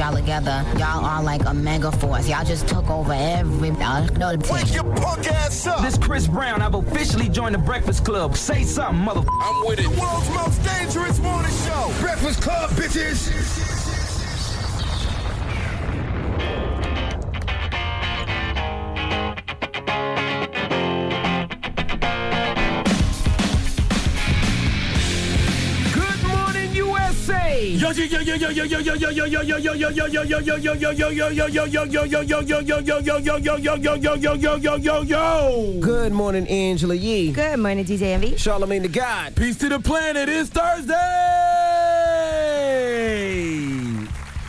y'all together, y'all are like a mega force. Y'all just took over every. Uh, y'all Wake your punk ass up. This Chris Brown. I've officially joined the Breakfast Club. Say something, mother. I'm with it. The world's most dangerous morning show. Breakfast Club, bitches. Good morning, Angela Yee. Good morning, DJ Envy. Charlamagne the God. Peace to the planet. It's Thursday.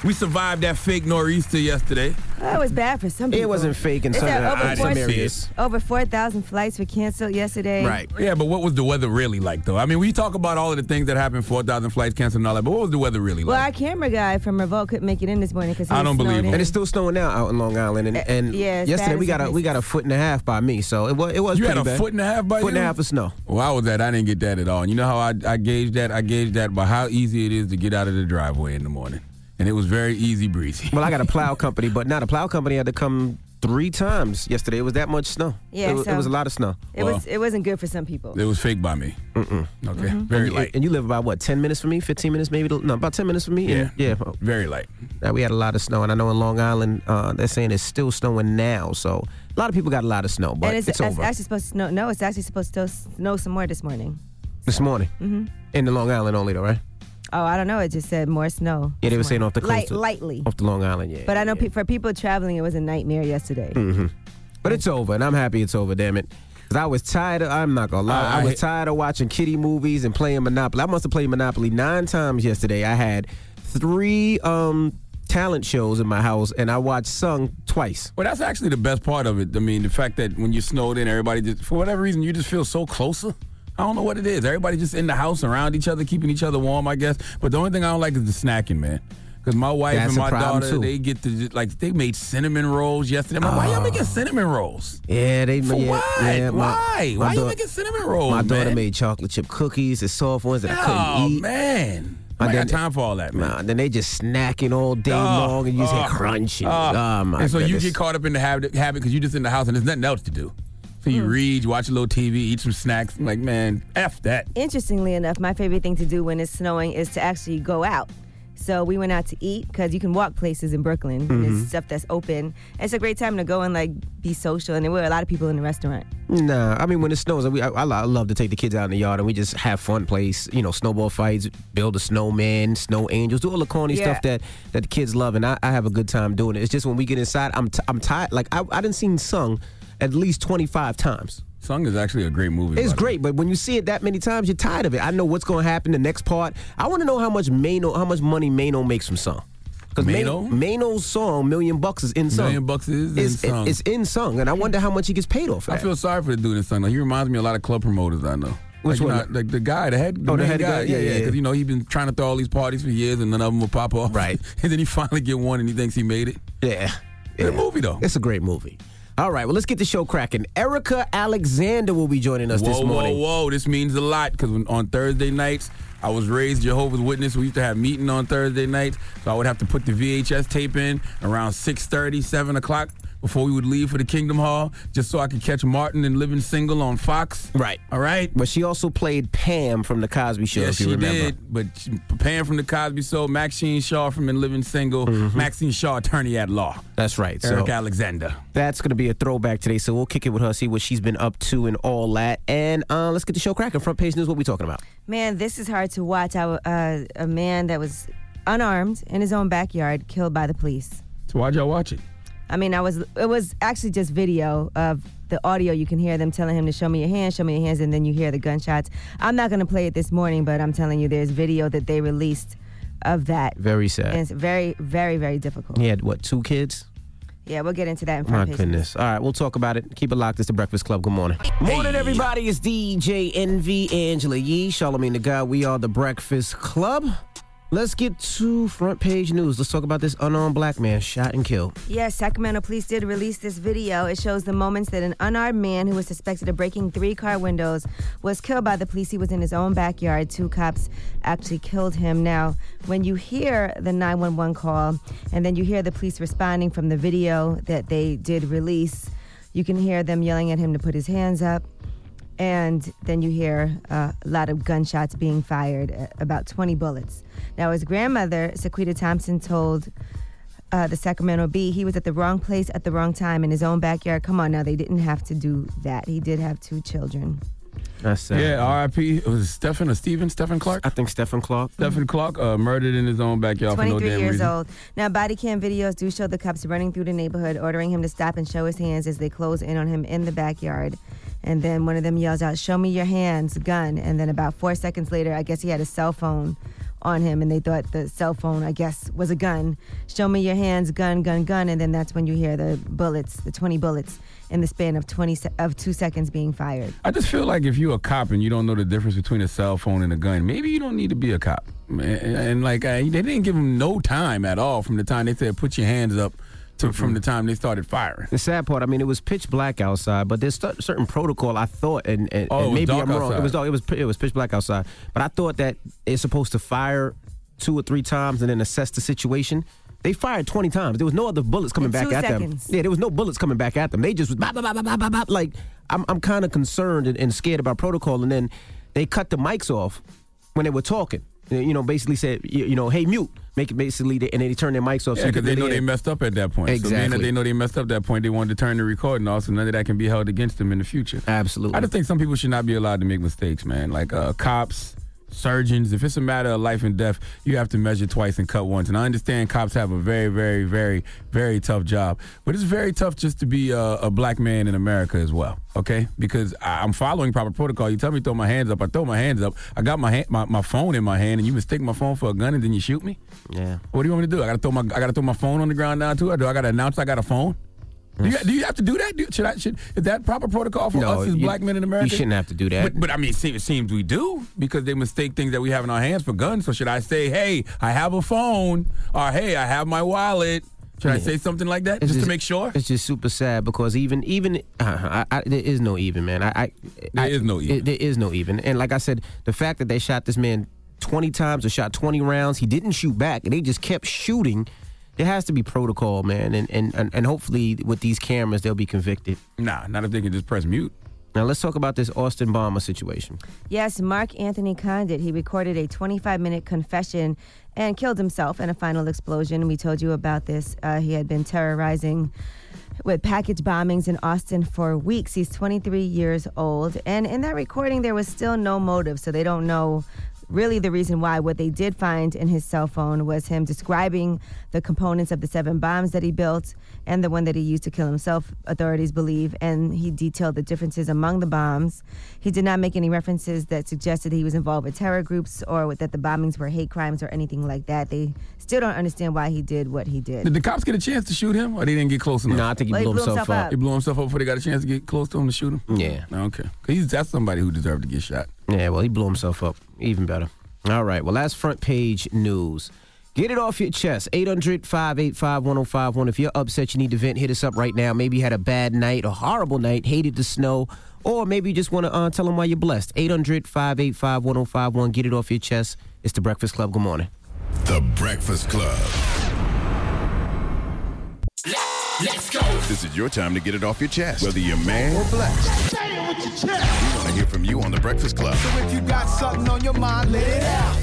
We survived that fake nor'easter yesterday. That was bad for some people. It wasn't fake in It's some, that over uh, some four- areas. Over 4,000 flights were canceled yesterday. Right. Yeah, but what was the weather really like, though? I mean, we talk about all of the things that happened, 4,000 flights canceled and all that, but what was the weather really Well, like? Well, our camera guy from Revolt couldn't make it in this morning because I don't believe him. And it's still snowing now out in Long Island. And, and yeah, yesterday we got a we got a foot and a half by me, so it was it was you had pretty a bad. foot and a half by foot and a you? half of snow. Well, I was that. I didn't get that at all. And you know how I, I gauged that? I gauged that by how easy it is to get out of the driveway in the morning. And it was very easy breezy. Well, I got a plow company, but not a plow company had to come three times yesterday. It was that much snow. Yeah, it, was, it was a lot of snow. It was it wasn't good for some people. It was fake by me. Mm-mm. Okay. Very and, you- light. and you live about what, ten minutes from me, fifteen minutes maybe? No, about ten minutes from me. Yeah. yeah. Very light. Now, we had a lot of snow, and I know in Long Island uh, they're saying it's still snowing now. So a lot of people got a lot of snow, but and it's, it's, it's over actually supposed to snow. No, it's actually supposed to snow some more this morning. this morning. Mm-hmm. In the Long Island only, though, right? Oh, I don't know. It just said more snow. Yeah, they were saying off the coast, Light, of- lightly. off the Long Island. Yeah, But I know yeah. pe- for people traveling, it was a nightmare yesterday. But it's over, and I'm happy it's over. Damn it. 'Cause I was tired of, I'm not gonna lie, I- I, I was tired of watching kitty movies and playing Monopoly. I must have played Monopoly nine times yesterday. I had three um, talent shows in my house, and I watched Sing twice. Well, that's actually the best part of it. I mean, the fact that when you snowed in, everybody just, for whatever reason, you just feel so closer. I don't know what it is. Everybody just in the house around each other, keeping each other warm, I guess. But the only thing I don't like is the snacking, man. Because my wife That's and my daughter, too. they get to, like, they made cinnamon rolls yesterday. I'm like, why y'all making oh. cinnamon rolls? Yeah, they For yeah, what? yeah, my- why? my why you daugh- making cinnamon rolls, My daughter man? made chocolate chip cookies, the soft ones that I Oh, couldn't eat. man. I ain't got time for all that, man. Nah, then they just snacking all day Oh, long, and you just oh, crunch. And, oh. oh my and so goodness. you get caught up in the habit habit because you're just in the house and there's nothing else to do. So you read, you watch a little TV, eat some snacks. I'm like, man, F that. Interestingly enough, my favorite thing to do when it's snowing is to actually go out. So we went out to eat because you can walk places in Brooklyn. and Mm-hmm. There's stuff that's open. It's a great time to go and like be social. And there were a lot of people in the restaurant. Nah, I mean when it snows, we I, I I love to take the kids out in the yard and we just have fun, place you know snowball fights, build a snowman, snow angels, do all the corny Yeah. stuff that that the kids love, and I, I have a good time doing it. It's just when we get inside, I'm t- I'm tired. Like I I didn't seen Sing at least 25 times. Song is actually a great movie. It's by the way. great, but when you see it that many times, you're tired of it. I know what's going to happen the next part. I want to know how much Maino, how much money Maino makes from Song. Because Mano? Mano's song, Million Bucks, is in song. Million Bucks is in It's- Sing. It's in Sing, and I wonder how much he gets paid off for I feel sorry for the dude in song. Like, he reminds me a lot of club promoters I know. Which like, you one? know, like the guy, the head, the Oh, the head guy. guy? Yeah, Yeah, yeah. yeah. Because you know he's been trying to throw all these parties for years, and none of them will pop off. Right. and then he finally get one, and he thinks he made it. Yeah. Good movie though. It's a great movie. All right, well, let's get the show cracking. Erika Alexander will be joining us whoa, this morning. whoa, whoa! This means a lot because on Thursday nights, I was raised Jehovah's Witness. We used to have meeting on Thursday nights, so I would have to put the VHS tape in around 6.30, 7 o'clock before we would leave for the Kingdom Hall, just so I could catch Martin and Living Single on Fox. Right. All right. But she also played Pam from The Cosby Show, Yeah, if you she remember. did. But she, Pam from the Cosby Show, Maxine Shaw from In Living Single, Maxine Shaw, attorney at law. That's right. Eric so Alexander. that's going to be a throwback today. So we'll kick it with her, see what she's been up to and all that. And uh, let's get the show cracking. Front page news, what we talking about? Man, this is hard to watch. I, uh, a man that was unarmed in his own backyard killed by the police. So why'd y'all watch it? I mean, I was it was actually just video of the audio. You can hear them telling him to show me your hands, show me your hands, and then you hear the gunshots. I'm not going to play it this morning, but I'm telling you, there's video that they released of that. Very sad. And it's very, very, very difficult. He had, what, two kids? Yeah, we'll get into that in My front page. goodness. All right, we'll talk about it. Keep it locked. It's the Breakfast Club. Good morning. Morning, everybody. It's DJ Envy, Angela Yee, Charlamagne the Guy. We are the Breakfast Club. Let's get to front page news. Let's talk about this unarmed black man shot and killed. Yes, Sacramento police did release this video. It shows the moments that an unarmed man who was suspected of breaking three car windows was killed by the police. He was in his own backyard. Two cops actually killed him. Now, when you hear the 911 call and then you hear the police responding from the video that they did release, you can hear them yelling at him to put his hands up. And then you hear uh, a lot of gunshots being fired, uh, about 20 bullets. Now, his grandmother, Sequita Thompson, told uh, the Sacramento Bee he was at the wrong place at the wrong time in his own backyard. Come on now, they didn't have to do that. He did have two children. That's sad. Yeah, R.I.P. It was Stephen or Stephen? Stephen Clark? I think Stephen Clark. Stephen Clark uh, murdered in his own backyard for no 23 damn years reason. old. Now, body cam videos do show the cops running through the neighborhood, ordering him to stop and show his hands as they close in on him in the backyard. And then one of them yells out, Show me your hands, gun. And then about four seconds later, I guess he had a cell phone on him, and they thought the cell phone, I guess, was a gun. Show me your hands, gun, gun, gun. And then that's when you hear the bullets, the 20 bullets in the span of 20 se- of two seconds being fired. I just feel like if you're a cop and you don't know the difference between a cell phone and a gun, maybe you don't need to be a cop. And, and like, uh, they didn't give him no time at all from the time they said, put your hands up to from mm-hmm. the time they started firing. The sad part, I mean, it was pitch black outside, but there's cer- certain protocol. I thought, and, and, Oh, and maybe I'm wrong. outside. It was dark. It was it was pitch black outside, but I thought that it's supposed to fire two or three times and then assess the situation. They fired 20 times. There was no other bullets coming In back two at seconds. them. Yeah, there was no bullets coming back at them. They just was bop, bop, bop, bop, bop, bop. like I'm I'm kind of concerned and, and scared about protocol. And then they cut the mics off when they were talking. You know, basically said, you, you know, hey, mute. Make it basically, they, and then they turn their mics off. Yeah, because could they know really they messed up at that point. So being that Exactly. they know they messed up at that point, they wanted to turn the recording off, so none of that can be held against them in the future. Absolutely. I just think some people should not be allowed to make mistakes, man. Like uh, cops, surgeons. If it's a matter of life and death, you have to measure twice and cut once. And I understand cops have a very, very, very, very tough job, but it's very tough just to be a, a black man in America as well. Okay, because I, I'm following proper protocol. You tell me to throw my hands up, I throw my hands up. I got my hand, my, my phone in my hand, and you mistake my phone for a gun, and then you shoot me. Yeah. What do you want me to do? I gotta throw my I gotta throw my phone on the ground now too. Or do I gotta announce I got a phone? Do you, do you have to do that? Do, should I? Should is that proper protocol for No, us as you- black men in America? you shouldn't have to do that. But, but I mean, it seems, it seems we do because they mistake things that we have in our hands for guns. So should I say, "Hey, I have a phone," or "Hey, I have my wallet"? Should I say something like that It's just, to make sure? It's just super sad because even even uh, I, I, there is no even man. I, I There I- is no even. it- there is no even. And like I said, the fact that they shot this man twenty times or shot twenty rounds, he didn't shoot back, and they just kept shooting. There has to be protocol, man, and and and, and hopefully with these cameras they'll be convicted. Nah, not if they can just press mute. Now let's talk about this Austin Bomber situation. Yes, Mark Anthony Conditt. He recorded a 25 minute confession and killed himself in a final explosion. We told you about this. Uh, he had been terrorizing with package bombings in Austin for weeks. He's 23 years old. And in that recording, there was still no motive, so they don't know really the reason why. What they did find in his cell phone was him describing the components of the seven bombs that he built and the one that he used to kill himself, authorities believe. And he detailed the differences among the bombs. He did not make any references that suggested he was involved with terror groups or that the bombings were hate crimes or anything like that. They still don't understand why he did what he did. Did the cops get a chance to shoot him, or they didn't get close enough? No, I think he Well, he blew blew himself, himself up. up. He blew himself up before they got a chance to get close to him to shoot him. Yeah. Okay, 'Cause he's that's somebody who deserved to get shot. Yeah, well, he blew himself up. Even better. All right, well, that's front page news. Get it off your chest. 800 585 1051. If you're upset, you need to vent, hit us up right now. Maybe you had a bad night, a horrible night, hated the snow, or maybe you just want to uh, tell them why you're blessed. 800 585 1051. Get it off your chest. It's the Breakfast Club. Good morning. The Breakfast Club. Let's go. This is your time to get it off your chest, whether you're man or blessed. Say it with your chest. We want to hear from you on the Breakfast Club. So if you got something on your mind, let it out.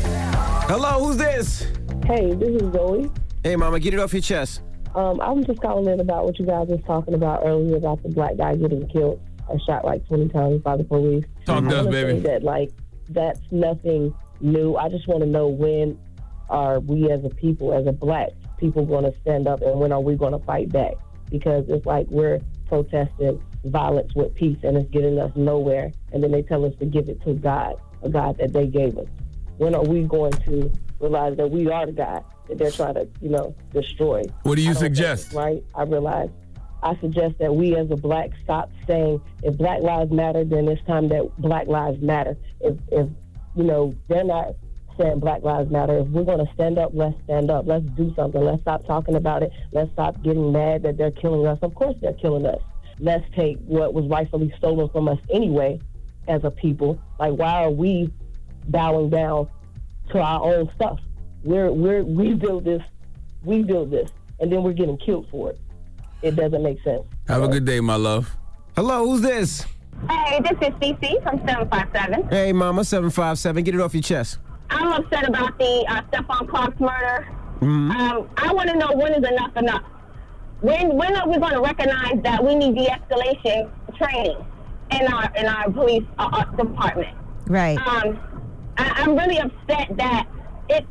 Hello, who's this? Hey, this is Zoe. Hey, mama, get it off your chest. Um, I'm just calling in about what you guys was talking about earlier about the black guy getting killed or shot like 20 times by the police. Talk to us, baby. that like that's nothing new. I just want to know when are we as a people, as a black people, going to stand up and when are we going to fight back? Because it's like we're protesting violence with peace and it's getting us nowhere. And then they tell us to give it to God, a God that they gave us. When are we going to realize that we are the God that they're trying to, you know, destroy? What do you I don't think suggest? Right? I realize. I suggest that we as a black stop saying if Black Lives Matter, then it's time that Black Lives Matter. If, if you know, they're not saying Black Lives Matter. If we're going to stand up, let's stand up. Let's do something. Let's stop talking about it. Let's stop getting mad that they're killing us. Of course, they're killing us. Let's take what was rightfully stolen from us anyway as a people. Like, why are we bowing down to our own stuff? We're, we're, we built this, we built this, and then we're getting killed for it. It doesn't make sense. Have a good day, my love. Hello, who's this? Hey, this is CC from 757. Hey, Mama, 757. Get it off your chest. I'm upset about the uh, Stephon Clark's murder. Mhm. Um, I want to know when is enough enough? When when are we going to recognize that we need de-escalation training in our in our police uh, uh, department? Right. Um, I, I'm really upset that it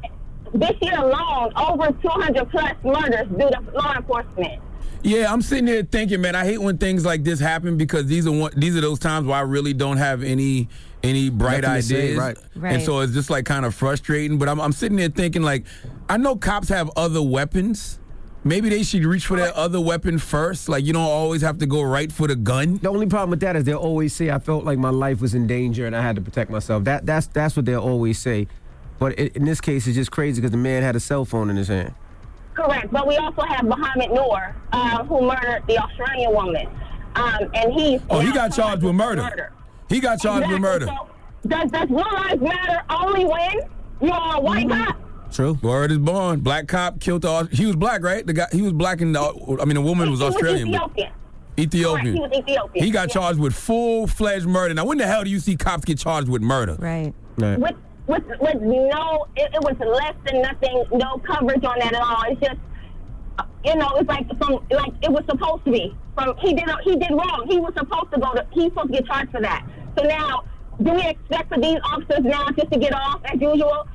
this year alone over 200 plus murders due to law enforcement. Yeah, I'm sitting here thinking, man, I hate when things like this happen because these are one, these are those times where I really don't have any any bright Nothing to say, ideas, right. and so it's just like kind of frustrating. But I'm I'm sitting there thinking, like, I know cops have other weapons. Maybe they should reach for that other weapon first. Like you don't always have to go right for the gun. The only problem with that is they'll always say I felt like my life was in danger and I had to protect myself. That that's that's what they'll always say. But i in this case, it's just crazy because the man had a cell phone in his hand. Correct, but we also have Mohammed Noor, uh, who murdered the Australian woman, um, and he's Oh, he got charged with murder. He got charged with murder. So, does does Blue Lives Matter only when you're a white Mm-hmm. cop? True. Word is born. Black cop killed the. He was black, right? The guy. He was black and the. I mean, the woman was He Australian. but- Ethiopian. Ethiopian. Correct, he was Ethiopian. He got Yeah. charged with full fledged murder. Now, when the hell do you see cops get charged with murder? Right. Right. with with with no, it, it was less than nothing, no coverage on that at all. It's just, you know, it's like from like it was supposed to be. From he did he did wrong. He was supposed to go to. He's supposed to get charged for that. So now, do we expect for these officers now just to get off as usual?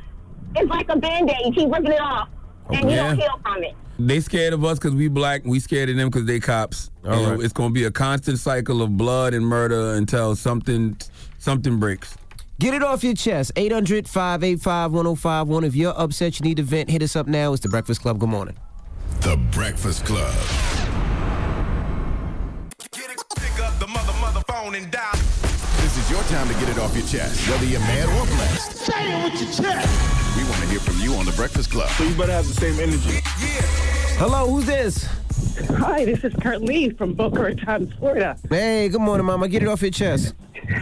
It's like a band aid. You keep ripping it off, and you don't Yeah. heal from it. They scared of us because we black. We scared of them because they cops. And right. It's going to be a constant cycle of blood and murder until something something breaks. Get it off your chest. 800 585 1051. If you're upset, you need to vent, hit us up now. It's The Breakfast Club. Good morning. The Breakfast Club. Pick up the mother, mother phone and dial. This is your time to get it off your chest, whether you're mad or blessed. Say it with your chest. We want to hear from you on The Breakfast Club. So you better have the same energy. Yeah. Hello, who's this? Hi, this is Kurt Lee from Boca Raton, Florida. Hey, good morning, Mama. Get it off your chest.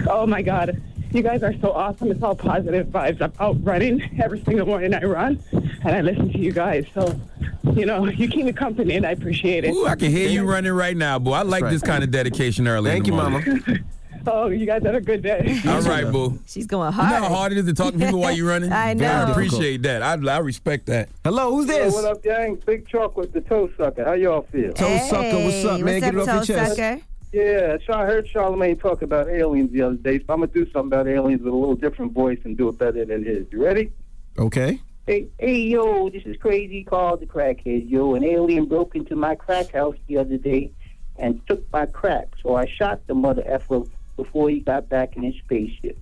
Oh my God, you guys are so awesome. It's all positive vibes. I'm out running every single morning. I run, and I listen to you guys. So, you know, you keep me company, and I appreciate it. Ooh, I can hear you running right now, boy. I like right. this kind of dedication early. Thank in you, the Mama. Oh, you guys had a good day. All right, boo. She's going hard. You know how hard it is to talk to people while you're running? I know. I appreciate that. I, I respect that. Hello, who's this? What up, gang? Big Chalk with the toe sucker. How y'all feel? Toe sucker, what's up, Hey, man? Get it what's off up, your chest. sucker? Yeah, so I heard Charlamagne talk about aliens the other day, so I'm gonna do something about aliens with a little different voice and do it better than his. You ready? Okay. Hey, hey, yo, this is Crazy Carl the Crackhead. Yo, an alien broke into my crack house the other day and took my crack, so I shot the mother effer before he got back in his spaceship.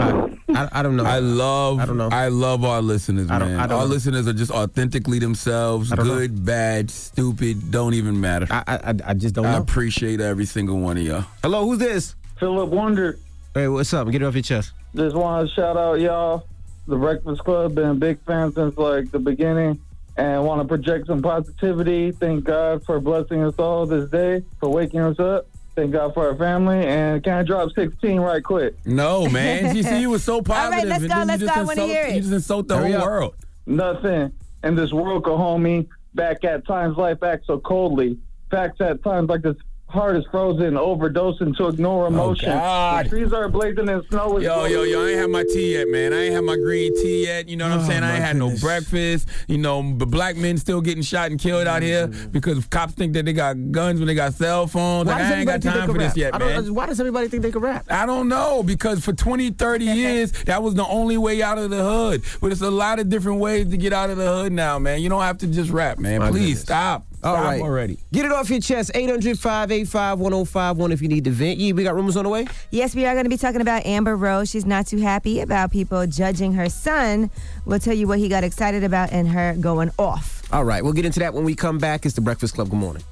I, I don't know. I love I don't know. I love our listeners, I don't- man. I don't our know. listeners are just authentically themselves. I don't know. Good, bad, stupid, don't even matter. I, I, I just don't I know. appreciate every single one of y'all. Hello, who's this? Philip Wonder. Hey, what's up? Get it off your chest. Just want to shout out y'all, the Breakfast Club. Been a big fan since like the beginning, and want to project some positivity. Thank God for blessing us all this day, for waking us up. Thank God for our family. And can I drop 16 right quick? No, man. You see, you were so positive, All right, let's go, let's you just go. I wanna hear it. you just insult the Hurry whole up. world. Nothing in this world could hold me back at times life acts so coldly. Facts at times like this heart is frozen, overdosing to ignore emotion. God. The trees are blazing and snow is Yo, yo, yo, I ain't had my tea yet, man. I ain't had my green tea yet. You know what I'm Oh, saying? I ain't had goodness. no breakfast. You know, the black men still getting shot and killed out here Mm. because cops think that they got guns when they got cell phones. Like, I ain't got time can for this rap? yet, I don't- man. Why does everybody think they can rap? I don't know because for 20, 30 years, that was the only way out of the hood. But it's a lot of different ways to get out of the hood now, man. You don't have to just rap, man. My Please goodness. stop. All Stop right. already. Get it off your chest. 800 585 1051 if you need to vent. Yeah, we got rumors on the way? Yes, we are going to be talking about Amber Rose. She's not too happy about people judging her son. We'll tell you what he got excited about and her going off. All right, we'll get into that when we come back. It's The Breakfast Club. Good morning.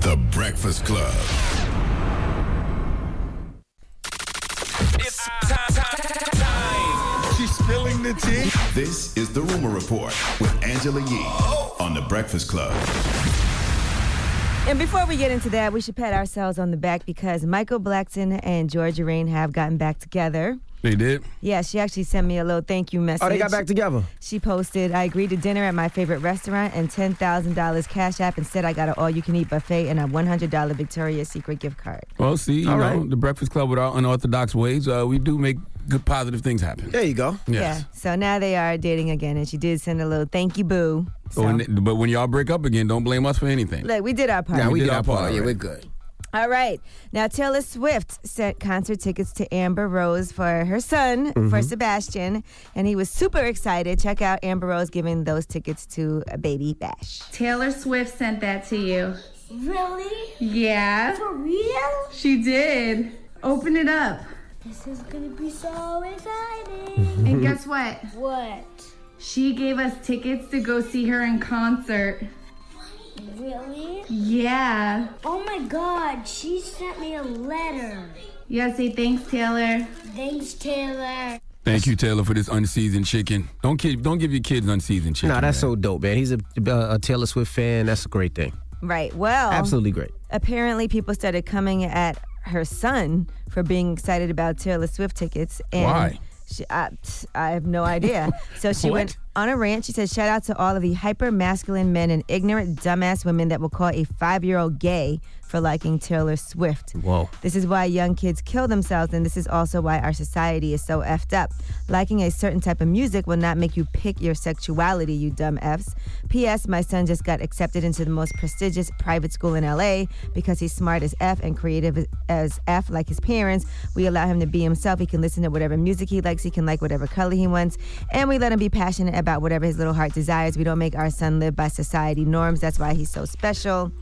The Breakfast Club. It's time, time, time. She's Spilling the tea. This is the Rumor Report with Angela Yee on The Breakfast Club. And before we get into that, we should pat ourselves on the back because Michael Blackson and Georgia Rain have gotten back together. They did. Yeah, she actually sent me a little thank you message. Oh, they got back together. She posted, I agreed to dinner at my favorite restaurant and $10,000 cash app. Instead, I got an all you can eat buffet and a $100 Victoria's Secret gift card. Well, see, you All know, right. the Breakfast Club with our unorthodox ways, uh, we do make good positive things happen. There you go. Yeah. So now they are dating again, and she did send a little thank you, boo. So when- but when y'all break up again, don't blame us for anything. Look, we did our part. Yeah, we, did did our our part part. Yeah, we're good. All right. Now, Taylor Swift sent concert tickets to Amber Rose for her son, Mm-hmm. for Sebastian, and he was super excited. Check out Amber Rose giving those tickets to a baby Bash. Taylor Swift sent that to you. Really? Yeah. For real? She did. Open it up. This is gonna be so exciting. And guess what? what? She gave us tickets to go see her in concert. Really? Yeah. Oh my god, she sent me a letter. Yeah, say thanks, Taylor. Thanks, Taylor. Thank you, Taylor, for this unseasoned chicken. Don't kid, don't give your kids unseasoned chicken. Nah, that's man. so dope, man. He's a, uh, a Taylor Swift fan. That's a great thing. Right. Well, Absolutely great. apparently people started coming at her son for being excited about Taylor Swift tickets. And Why? She, I, I have no idea. So she went on a rant. She says, Shout out to all of the hyper masculine men and ignorant dumbass women that will call a five year old gay for liking Taylor Swift. Whoa. This is why young kids kill themselves, and this is also why our society is so effed up. Liking a certain type of music will not make you pick your sexuality, you dumb Fs. P.S. My son just got accepted into the most prestigious private school in LA because he's smart as F and creative as F, like his parents. We allow him to be himself. He can listen to whatever music he likes, he can like whatever color he wants, and we let him be passionate about whatever his little heart desires. We don't make our son live by society norms. That's why he's so special.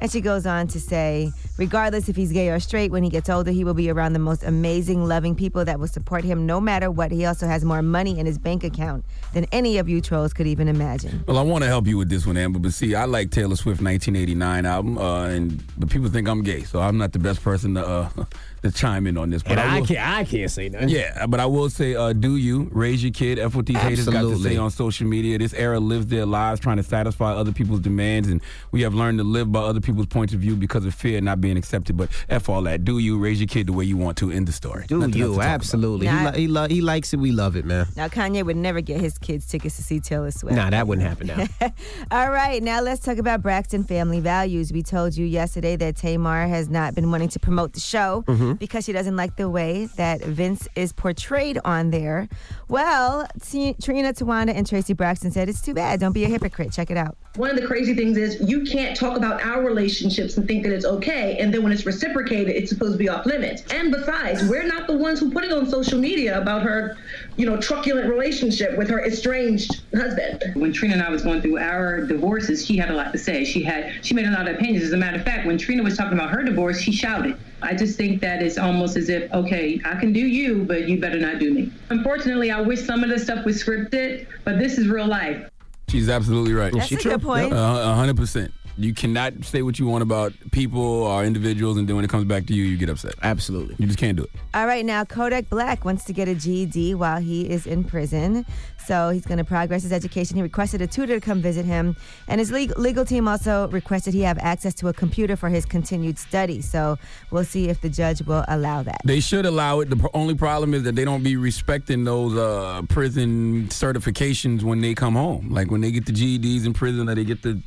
And she goes on to say, regardless if he's gay or straight, when he gets older, he will be around the most amazing, loving people that will support him no matter what. He also has more money in his bank account than any of you trolls could even imagine. Well, I want to help you with this one, Amber. But see, I like Taylor Swift 1989 album, uh, and but people think I'm gay, so I'm not the best person to uh, to chime in on this. But And I will- can't, I can't say nothing. Yeah, but I will say, uh, do you raise your kid? F what these haters got to say on social media. This era lives their lives trying to satisfy other people's demands, and we have learned to live by other people's points of view because of fear not being accepted. But f all that. Do you raise your kid the way you want to? End the story. Do Nothing you? Absolutely. Nah. He, lo- he, lo- he likes it. We love it, man. Now, Kanye would never get his kids tickets to see Taylor Swift. Nah, that wouldn't happen now. All right, now let's talk about Braxton family values. We told you yesterday that Tamar has not been wanting to promote the show Mm-hmm. Mm-hmm. because she doesn't like the way that Vince is portrayed on there. Well, T- Trina Towanda and Traci Braxton said it's too bad. Don't be a hypocrite. Check it out. One of the crazy things is you can't talk about our relationships and think that it's okay, and then when it's reciprocated, it's supposed to be off limits. And besides, we're not the ones who put it on social media about her, you know, truculent relationship with her estranged husband. When Trina and I was going through our divorces, she had a lot to say. She had she made a lot of opinions. As a matter of fact, when Trina was talking about her divorce, she shouted. I just think that it's almost as if, okay, I can do you, but you better not do me. Unfortunately, I wish some of the stuff was scripted, but this is real life. She's absolutely right. That's a good point. Uh, A hundred percent. You cannot say what you want about people or individuals, and then when it comes back to you, you get upset. Absolutely. You just can't do it. All right, now Kodak Black wants to get a GED while he is in prison. So he's going to progress his education. He requested a tutor to come visit him. And his legal, legal team also requested he have access to a computer for his continued study. So we'll see if the judge will allow that. They should allow it. The only problem is that they don't be respecting those uh, prison certifications when they come home. Like when they get the GEDs in prison, or they get the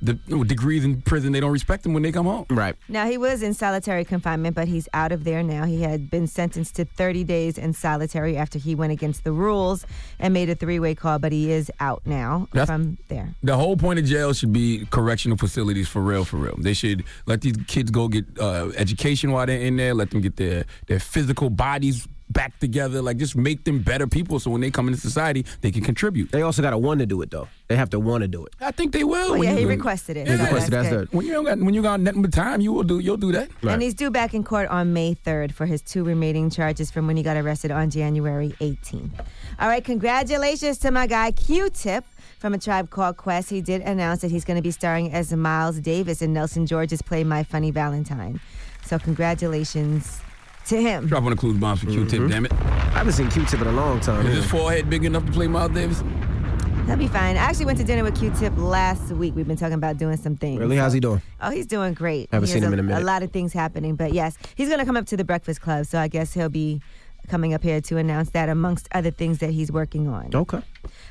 the degrees in prison, they don't respect them when they come home. Right. Now, he was in solitary confinement, but he's out of there now. He had been sentenced to 30 days in solitary after he went against the rules and made a three way call, but he is out now That's- from there. The whole point of jail should be correctional facilities for real, for real. They should let these kids go get uh, education while they're in there. Let them get their their physical bodies back together. Like just make them better people, so when they come into society, they can contribute. They also got to want to do it, though. They have to want to do it. I think they will. Oh, when yeah, you he go- requested it. Yeah, requested, that's that's good. When you don't got when you got nothing but time, you will do you'll do that. And he's due back in court on May 3rd for his two remaining charges from when he got arrested on January 18th. All right, congratulations to my guy Q-Tip from a tribe called Quest. He did announce that he's going to be starring as Miles Davis in Nelson George's play My Funny Valentine. So congratulations to him. Drop on the clues bombs for Q-Tip, mm-hmm. damn it. I haven't seen Q-Tip in a long time. Is his forehead big enough to play Miles Davis? He'll be fine. I actually went to dinner with Q-Tip last week. We've been talking about doing some things. Really? How's he doing? Oh, he's doing great. Haven't He seen has him in a minute. A lot of things happening, but yes, he's going to come up to the Breakfast Club. So I guess he'll be coming up here to announce that, amongst other things that he's working on. Okay.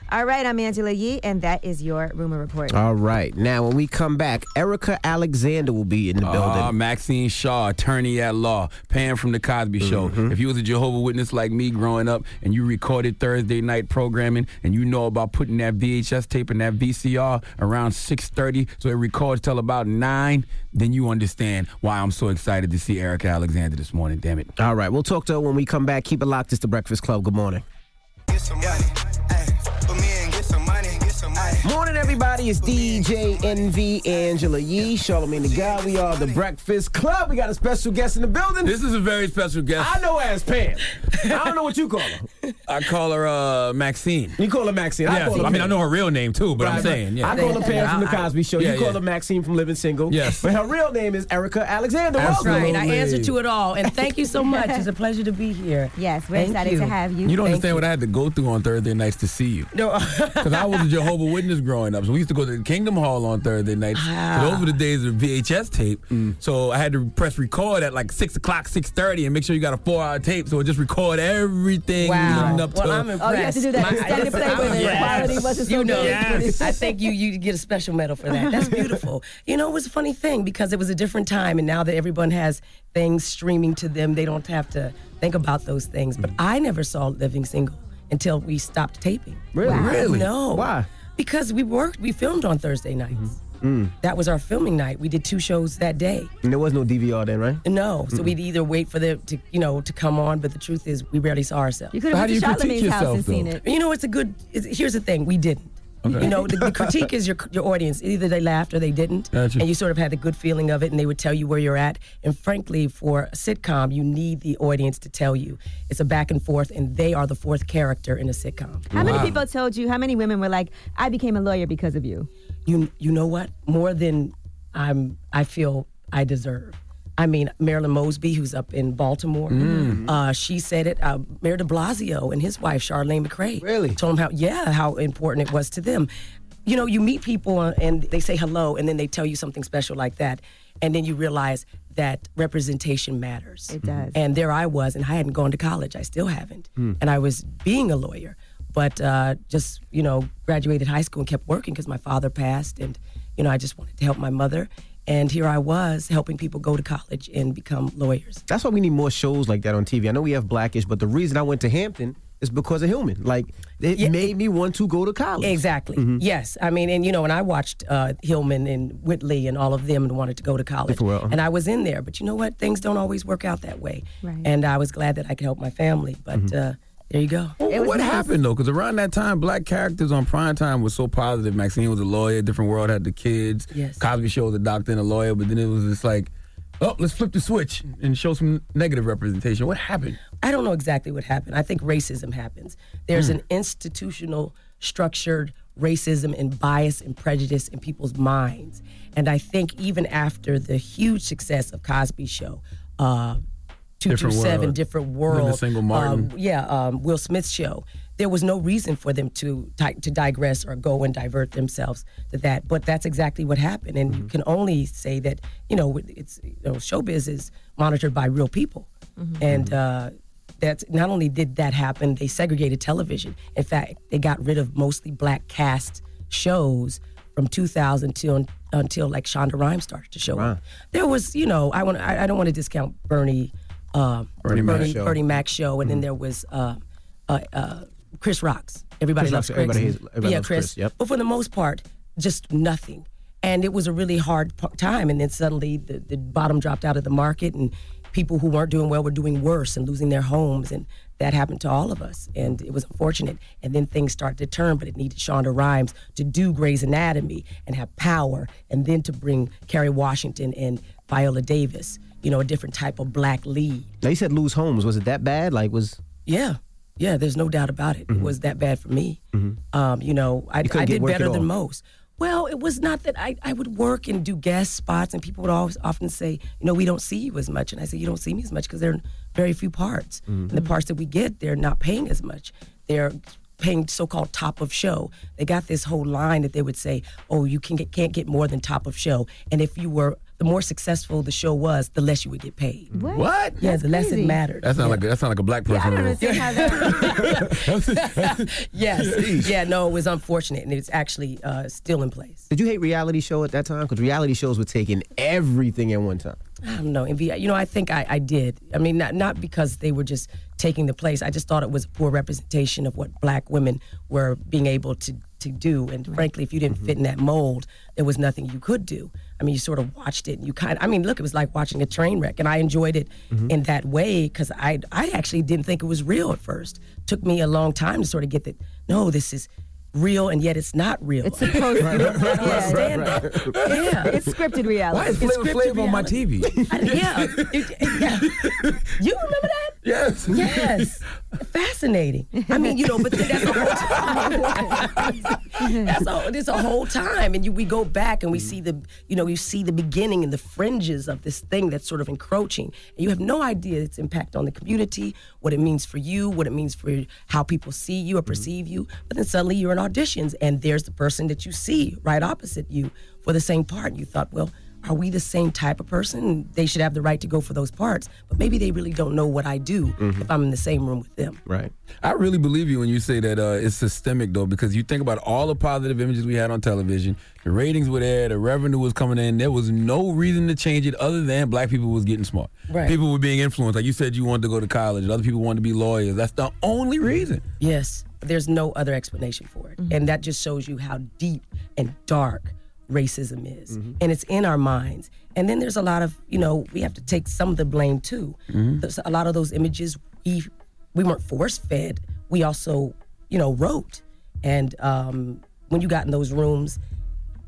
All right, I'm Angela Yee, and that is your rumor report. All right. Now, when we come back, Erika Alexander will be in the building. Ah, Maxine Shaw, attorney at law, Pam from the Cosby Show. Mm-hmm. If you was a Jehovah Witness like me growing up, and you recorded Thursday night programming, and you know about putting that VHS tape and that VCR around 6:30, so it records till about nine, then you understand why I'm so excited to see Erika Alexander this morning. Damn it! All right. We'll talk to her when we come back. Keep it locked. It's the Breakfast Club. Good morning. Everybody. It's DJ Envy Angela Yee, Charlamagne the Guy. We are the Breakfast Club. We got a special guest in the building. This is a very special guest. I know as Pam. I don't know what you call her. I call her uh, Maxine. You call her Maxine. I Yeah, call her I mean, I know her real name too, but I'm saying, yeah. I call her Pam from the Cosby Show. Yeah, you call yeah. her Maxine from Living Single. Yes. But her real name is Erika Alexander. That's Welcome. right. I answer to it all. And thank you so much. It's a pleasure to be here. Yes, we're Thank excited you. to have you. You don't Thank understand what I had to go through on Thursday nights to see you. No. Because I was a Jehovah Witness growing up. So we used to go to the Kingdom Hall on Thursday nights. Ah. So those were the days of VHS tape. So I had to press record at like 6 o'clock, 6.30 and make sure you got a four hour tape. So it just record everything Wow. leading up well, to I'm impressed. Oh, you have to do that My- extended play where the quality wasn't so You know, good. I think you you get a special medal for that. That's beautiful. you know, it was a funny thing because it was a different time, and now that everyone has things streaming to them, they don't have to think about those things. But I never saw Living Single until we stopped taping. Really? Wow. Really? No. Why? Because we worked, we filmed on Thursday nights. Mm. That was our filming night. We did two shows that day. And there was no DVR then, right? No, so we'd either wait for them to, you know, to come on. But the truth is, we rarely saw ourselves. You could have went to Charlamagne's house and seen it. You know, it's a good. It's, here's the thing: we didn't. Okay. You know, the, the critique is your your audience. Either they laughed or they didn't, Gotcha. and you sort of had a good feeling of it, and they would tell you where you're at. And frankly, for a sitcom, you need the audience to tell you. It's a back and forth, and they are the fourth character in a sitcom. How many people told you? How many women were like, "I became a lawyer because of you"? you you know what? More than I'm I feel I deserve. I mean, Marilyn Mosby, who's up in Baltimore, uh, she said it. Uh, Mayor De Blasio and his wife Chirlane McCray Really? told him how yeah how important it was to them. You know, you meet people and they say hello, and then they tell you something special like that, and then you realize that representation matters. It does. And there I was, and I hadn't gone to college. I still haven't. And I was being a lawyer, but uh, just, you know, graduated high school and kept working because my father passed. And, you know, I just wanted to help my mother. And here I was helping people go to college and become lawyers. That's why we need more shows like that on TV. I know we have Blackish, but the reason I went to Hampton is because of Hillman. Like, it made me want to go to college. Exactly. Yes. I mean, and you know, and I watched uh, Hillman and Whitley and all of them and wanted to go to college. Different world, uh-huh. And I was in there. But you know what? Things don't always work out that way. Right. And I was glad that I could help my family. But uh, there you go. It was what nice. happened though? Because around that time, black characters on prime time was so positive. Maxine was a lawyer. Different World had the kids. Yes. Cosby Show was a doctor and a lawyer. But then it was just like, oh, let's flip the switch and show some negative representation. What happened? I don't know exactly what happened. I think racism happens. There's an institutional, structured racism and bias and prejudice in people's minds. And I think even after the huge success of Cosby Show, uh, two Different through seven, World. different Living world, Single Martin. um, yeah, um, Will Smith's show. There was no reason for them to to digress or go and divert themselves to that. But that's exactly what happened, and you can only say that you know it's you know showbiz is monitored by real people, and uh, that's not only did that happen, they segregated television. In fact, they got rid of mostly black cast shows from 2000 till until like Shonda Rhimes started to show up. There was, you know, I want I, I don't want to discount Bernie, uh, Bernie Mac Bernie, show. Bernie Mac show, and then there was uh, uh, uh, Chris Rock's. Everybody Chris loves Chris. everybody everybody yeah, loves Chris. Chris, yep. But for the most part, just nothing. And it was a really hard p- time. And then suddenly the, the bottom dropped out of the market, and people who weren't doing well were doing worse and losing their homes. And that happened to all of us. And it was unfortunate. And then things started to turn, but it needed Shonda Rhimes to do Grey's Anatomy and have power, and then to bring Kerry Washington and Viola Davis, you know, a different type of black lead. Now, you said lose homes. Was it that bad? Like, was. Yeah. Yeah, there's no doubt about it. It mm-hmm. was that bad for me. Mm-hmm. Um, you know, I, You I did better than most. Well, it was not that I, I would work and do guest spots, and people would always often say, you know, we don't see you as much. And I say, you don't see me as much because there are very few parts. Mm-hmm. And the parts that we get, they're not paying as much. They're paying so-called top of show. They got this whole line that they would say, "Oh, you can get, can't get more than top of show." And if you were the more successful the show was, the less you would get paid. What? What? Yeah, That's the less crazy. it mattered. That sounds like a, that sound like a black Yeah, I person. don't understand how that. yes. Yeah, no, it was unfortunate, and it's actually uh, still in place. Did you hate reality show at that time? Because reality shows were taking everything at one time. I don't know. You know, I think I, I did. I mean, not not because they were just taking the place. I just thought it was a poor representation of what black women were being able to to do. And frankly, if you didn't fit in mm-hmm. that mold, there was nothing you could do. I mean, you sort of watched it, and you kind. I mean, look, it was like watching a train wreck, and I enjoyed it mm-hmm. in that way because I I actually didn't think it was real at first. took me a long time to sort of get that. No, this is real, and yet it's not real. It's supposed to be. I don't understand that. Yeah. It's scripted reality. Why is Flavor Flav on my. TV? I- yeah. It- yeah. You remember that? Yes. Yes. Fascinating. I mean, you know, but that's a whole time. that's a, there's a whole time. And you, we go back and we see the, you know, you see the beginning and the fringes of this thing that's sort of encroaching. And you have no idea its impact on the community, what it means for you, what it means for how people see you or perceive you. But then suddenly you're in auditions and there's the person that you see right opposite you for the same part. And you thought, well, are we the same type of person? They should have the right to go for those parts, but maybe they really don't know what I do if I'm in the same room with them. Right. I really believe you when you say that uh, it's systemic, though, because you think about all the positive images we had on television. The ratings were there, the revenue was coming in. There was no reason to change it other than black people was getting smart. Right. People were being influenced. Like you said, you wanted to go to college. and Other people wanted to be lawyers. That's the only reason. Yes, there's no other explanation for it. And that just shows you how deep and dark racism is. And it's in our minds. And then there's a lot of, you know, we have to take some of the blame too. There's a lot of those images we we weren't force fed. We also, you know, wrote. And um, when you got in those rooms,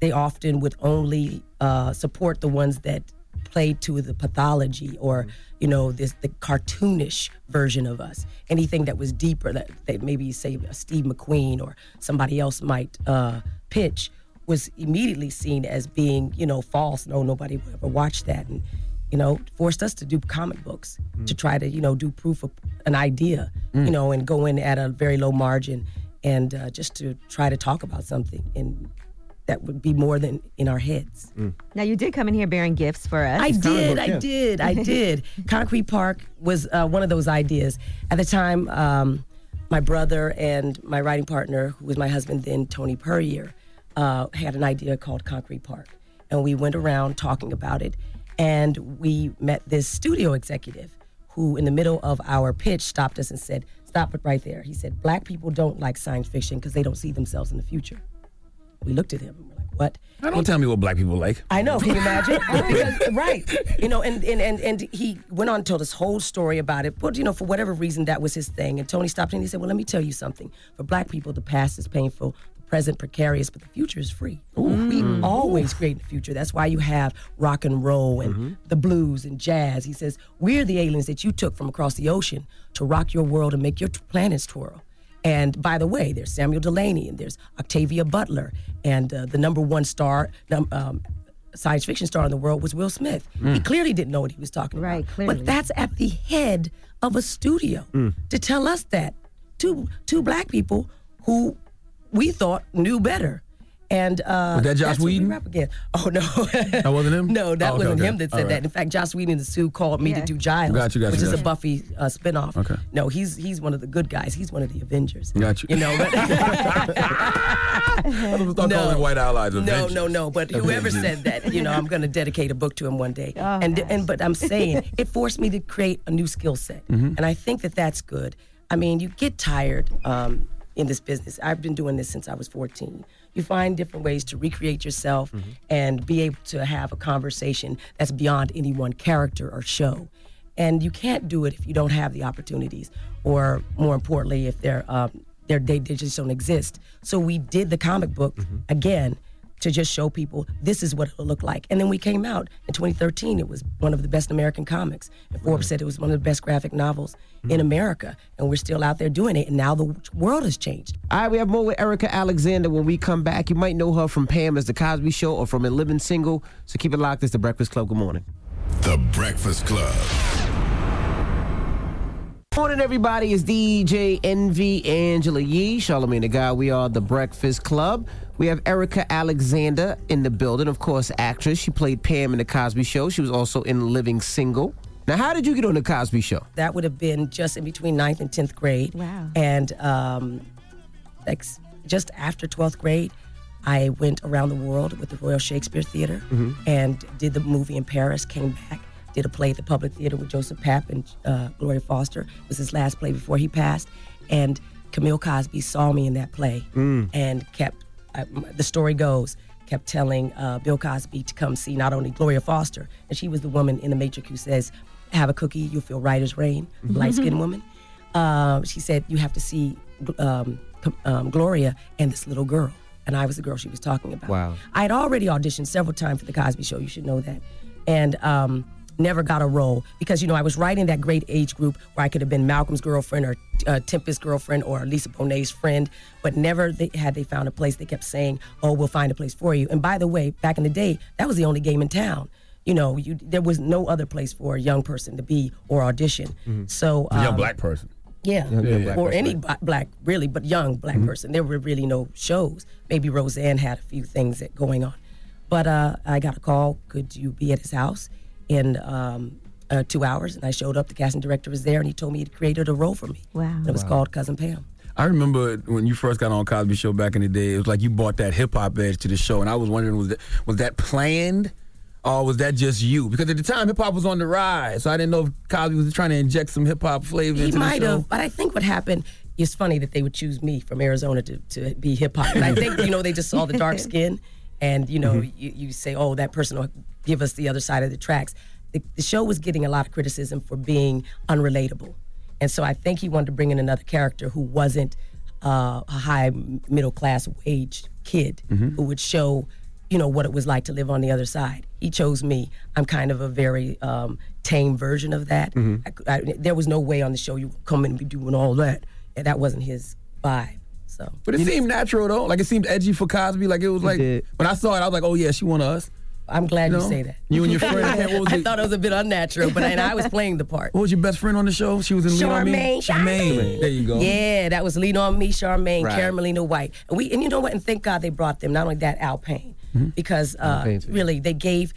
they often would only uh, support the ones that played to the pathology or you know this the cartoonish version of us anything that was deeper that, that maybe say a steve mcqueen or somebody else might uh, pitch was immediately seen as being you know false no nobody would ever watch that and you know forced us to do comic books to try to you know do proof of an idea you know and go in at a very low margin and uh, just to try to talk about something and that would be more than in our heads. Now you did come in here bearing gifts for us. I did, I did, I did. Concrete Park was uh, one of those ideas. At the time, um, my brother and my writing partner, who was my husband then, Tony Puryear, uh, had an idea called Concrete Park. And we went around talking about it. And we met this studio executive who, in the middle of our pitch, stopped us and said, Stop it right there. He said, Black people don't like science fiction because they don't see themselves in the future. We looked at him and we're like, What? Don't tell me what black people like. I know. Can you imagine? Because- right. You know, and, and, and, and he went on to tell this whole story about it. But, you know, for whatever reason, that was his thing. And Tony stopped him and he said, Well, let me tell you something. For black people, the past is painful, present precarious, but the future is free. We always create the future. That's why you have rock and roll and the blues and jazz. He says, We're the aliens that you took from across the ocean to rock your world and make your t- planets twirl. And by the way, there's Samuel Delany and there's Octavia Butler and uh, the number one star, num- um, science fiction star in the world was Will Smith. He clearly didn't know what he was talking Right, about. clearly. But that's at the head of a studio to tell us that two two black people who we thought knew better. And uh, Was that Josh that's what we Whedon? Rap again. Oh no, That wasn't him? no, that Oh, okay, wasn't okay. him that said right. that. In fact, Joss Whedon and Sue called me Yeah. to do Giles, Got you, got which you, is got a. Buffy uh, spinoff. Okay. No, he's he's one of the good guys. He's one of the Avengers. Got you. You know, but I don't start calling white allies no, Avengers. no, no. But whoever Avengers. said that, you know, I'm going to dedicate a book to him one day. Oh, and gosh. and but I'm saying it forced me to create a new skill set, Mm-hmm. and I think that that's good. I mean, you get tired um, in this business. I've been doing this since I was 14. You find different ways to recreate yourself Mm-hmm. and be able to have a conversation that's beyond any one character or show. And you can't do it if you don't have the opportunities, or more importantly, if they're um, they're, they, they just don't exist. So we did the comic book again to just show people this is what it'll look like. And then we came out in 2013. It was one of the best American comics. And Forbes said it was one of the best graphic novels in mm-hmm. America. And we're still out there doing it. And now the world has changed. All right, we have more with Erika Alexander when we come back. You might know her from Pam as The Cosby Show or from A Living Single. So keep it locked. It's The Breakfast Club. Good morning. The Breakfast Club. Morning, everybody. It's DJ Envy Angela Yee, Charlamagne the Guy. We are the Breakfast Club. We have Erika Alexander in the building, of course, actress. She played Pam in The Cosby Show. She was also in Living Single. Now, how did you get on The Cosby Show? That would have been just in between ninth and 10th grade. Wow. And um, like just after 12th grade, I went around the world with the Royal Shakespeare Theater Mm-hmm. and did the movie in Paris, came back, did a play at the Public Theater with Joseph Papp and uh, Gloria Foster. It was his last play before he passed. And Camille Cosby saw me in that play Mm. and kept, uh, the story goes, kept telling uh, Bill Cosby to come see not only Gloria Foster, and she was the woman in the Matrix who says, have a cookie, you'll feel right as rain, light skinned woman. Uh, she said, you have to see um, um, Gloria and this little girl. And I was the girl she was talking about. Wow. I had already auditioned several times for the Cosby Show. You should know that, and um, never got a role because you know I was right in that great age group where I could have been Malcolm's girlfriend or uh, Tempest's girlfriend or Lisa Bonet's friend, but never they, had they found a place. They kept saying, "Oh, we'll find a place for you." And by the way, back in the day, that was the only game in town. You know, you, there was no other place for a young person to be or audition. So A young um, black person. yeah, Young- young black or person, any black, black, really, but young black Mhm. person. There were really no shows. Maybe Roseanne had a few things that going on, but uh, I got a call. Could you be at his house in um, uh, two hours? And I showed up. The casting director was there, and he told me he created a role for me. Wow, and it was Wow. called Cousin Pam. I remember when you first got on Cosby Show back in the day. It was like you brought that hip hop edge to the show, and I was wondering was that was that planned, or was that just you? Because at the time hip hop was on the rise, so I didn't know if Cosby was trying to inject some hip hop flavor He into the might have, but I think what happened. It's funny that they would choose me from Arizona to, to be hip hop. And I think you know they just saw the dark skin, and you know Mm-hmm. you, you say, oh, that person will give us the other side of the tracks. The, the show was getting a lot of criticism for being unrelatable, and so I think he wanted to bring in another character who wasn't uh, a high middle class wage kid Mhm. who would show you know what it was like to live on the other side. He chose me. I'm kind of a very um, tame version of that. Mhm. I, I, there was no way on the show you would come in and be doing all that, and that wasn't his vibe. So, But it seemed natural though. Like it seemed edgy for Cosby. Like it was like when I saw it, I was like, oh yeah, she one of us. I'm glad you, know? say that. You and your friend. I what was I it? thought it was a bit unnatural, but and I was playing the part. What was your best friend on the show? She was in Lean on Me. Charmaine, Charmaine. There you go. Yeah, that was Lean on Me, Charmaine, Right. Karen Malina White, and we and you know what? And thank God they brought them. Not only that, Al Payne, Mm-hmm. because uh, Payne, really they gave.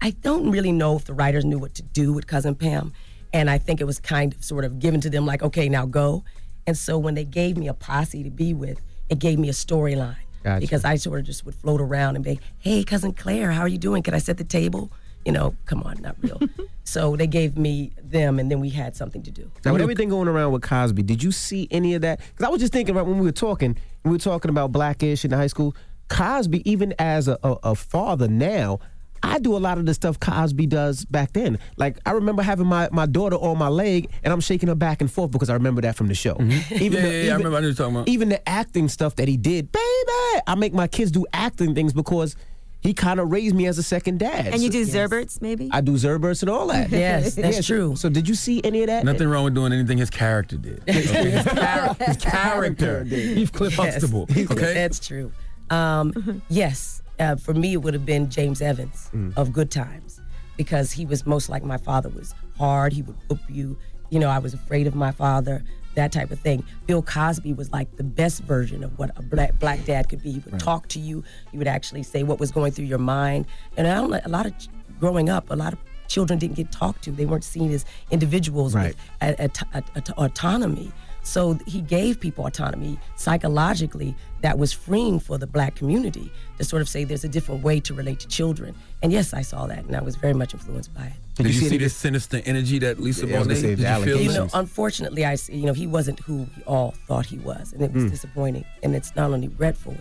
I don't really know if the writers knew what to do with Cousin Pam, and I think it was kind of sort of given to them like, okay, now go. And so when they gave me a posse to be with, it gave me a storyline. Gotcha. Because I sort of just would float around and be, hey, cousin Claire, how are you doing? Can I set the table? You know, come on, not real. so they gave me them, and then we had something to do. Now, with everything going around with Cosby, did you see any of that? Because I was just thinking about when we were talking, we were talking about Blackish in high school. Cosby, even as a, a, a father now, I do a lot of the stuff Cosby does back then. Like I remember having my, my daughter on my leg and I'm shaking her back and forth because I remember that from the show. Yeah, yeah, yeah, I remember I knew you were talking about. Even the acting stuff that he did, baby. I make my kids do acting things because he kind of raised me as a second dad. And you do So- Zerberts, maybe? I do Zerberts and all that. Yes, that's Yeah, so- true. So did you see any of that? Nothing wrong with doing anything his character did. Okay? his, char- his character. Heathcliff Yes. Huxtable. Okay. That's true. Um, yes, uh, for me, it would have been James Evans Mm. of Good Times because he was most like my father was hard. He would whoop you. You know, I was afraid of my father, that type of thing. Bill Cosby was like the best version of what a black, black dad could be. He would talk to you. He would actually say what was going through your mind. And I don't know, a lot of growing up, a lot of children didn't get talked to. They weren't seen as individuals Right. with a, a, a- a- autonomy. So he gave people autonomy psychologically that was freeing for the black community to sort of say there's a different way to relate to children. And yes, I saw that, and I was very much influenced by it. Did, you see, this sinister energy that Lisa Yeah, was Bonet? gonna Did you feel allegations. You know, unfortunately, I see, you know, he wasn't who we all thought he was, and it was Mm. disappointing. And it's not only regretful,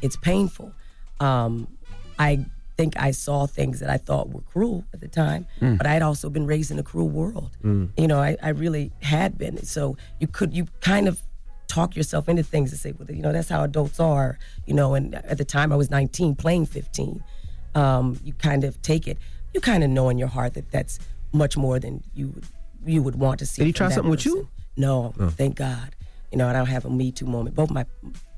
it's painful. Um, I think I saw things that I thought were cruel at the time, Mm. but I had also been raised in a cruel world. Mm. You know, I, I really had been. So you could, you kind of talk yourself into things and say, well, you know, that's how adults are. You know, and at the time I was 19, playing 15. Um, you kind of take it. You kind of know in your heart that that's much more than you would you would want to see. Did he try something with you? No, Oh. thank God. You know, I don't have a Me Too moment. Both my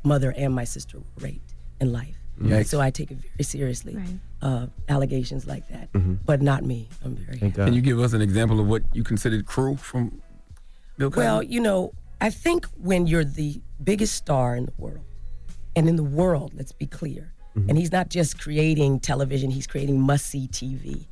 mother and my sister were raped in life. Yikes. So I take it very seriously. Right. Uh, allegations like that, Mhm. but not me. I'm very. Thank God. Can you give us an example of what you considered cruel from? Bill Cosby? Well, you know, I think when you're the biggest star in the world, and in the world, let's be clear, and he's not just creating television, he's creating must see TV.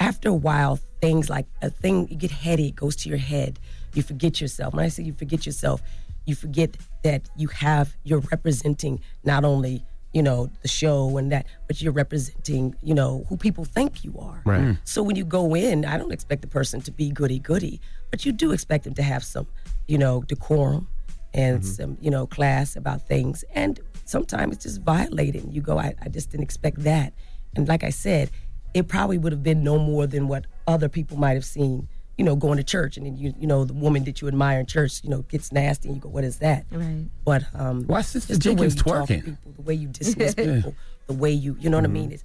After a while, things like a thing, you get headache, goes to your head, you forget yourself. When I say you forget yourself, you forget that you have, you're representing not only, you know, the show and that, but you're representing, you know, who people think you are. Right. Mm. So when you go in, I don't expect the person to be goody goody, but you do expect them to have some, you know, decorum and some, you know, class about things. And sometimes it's just violating. You go, I, I just didn't expect that. And like I said, it probably would have been no more than what other people might have seen, you know, going to church. And then you, you know, the woman that you admire in church, you know, gets nasty and you go, what is that? Right. But um, Why Sister just the way Jenkins you talk to twerking? people, the way you dismiss people, the way you, you know what I mean? It's,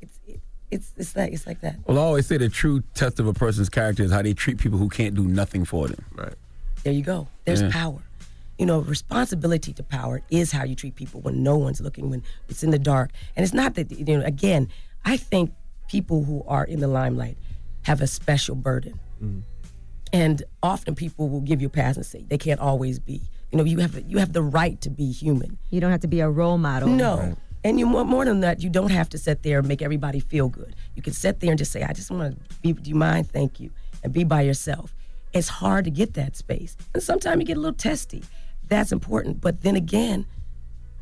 it's, it, it's, it's like, it's like that. Well, I always say the true test of a person's character is how they treat people who can't do nothing for them. Right. There you go. There's Yeah. power. You know, responsibility to power is how you treat people when no one's looking, when it's in the dark. And it's not that, you know, again, I think people who are in the limelight have a special burden. And often people will give you a pass and say they can't always be. You know, you have you have the right to be human. You don't have to be a role model. No. And you more, more than that, you don't have to sit there and make everybody feel good. You can sit there and just say, I just want to be, do you mind? Thank you. And be by yourself. It's hard to get that space. And sometimes you get a little testy. That's important. But then again,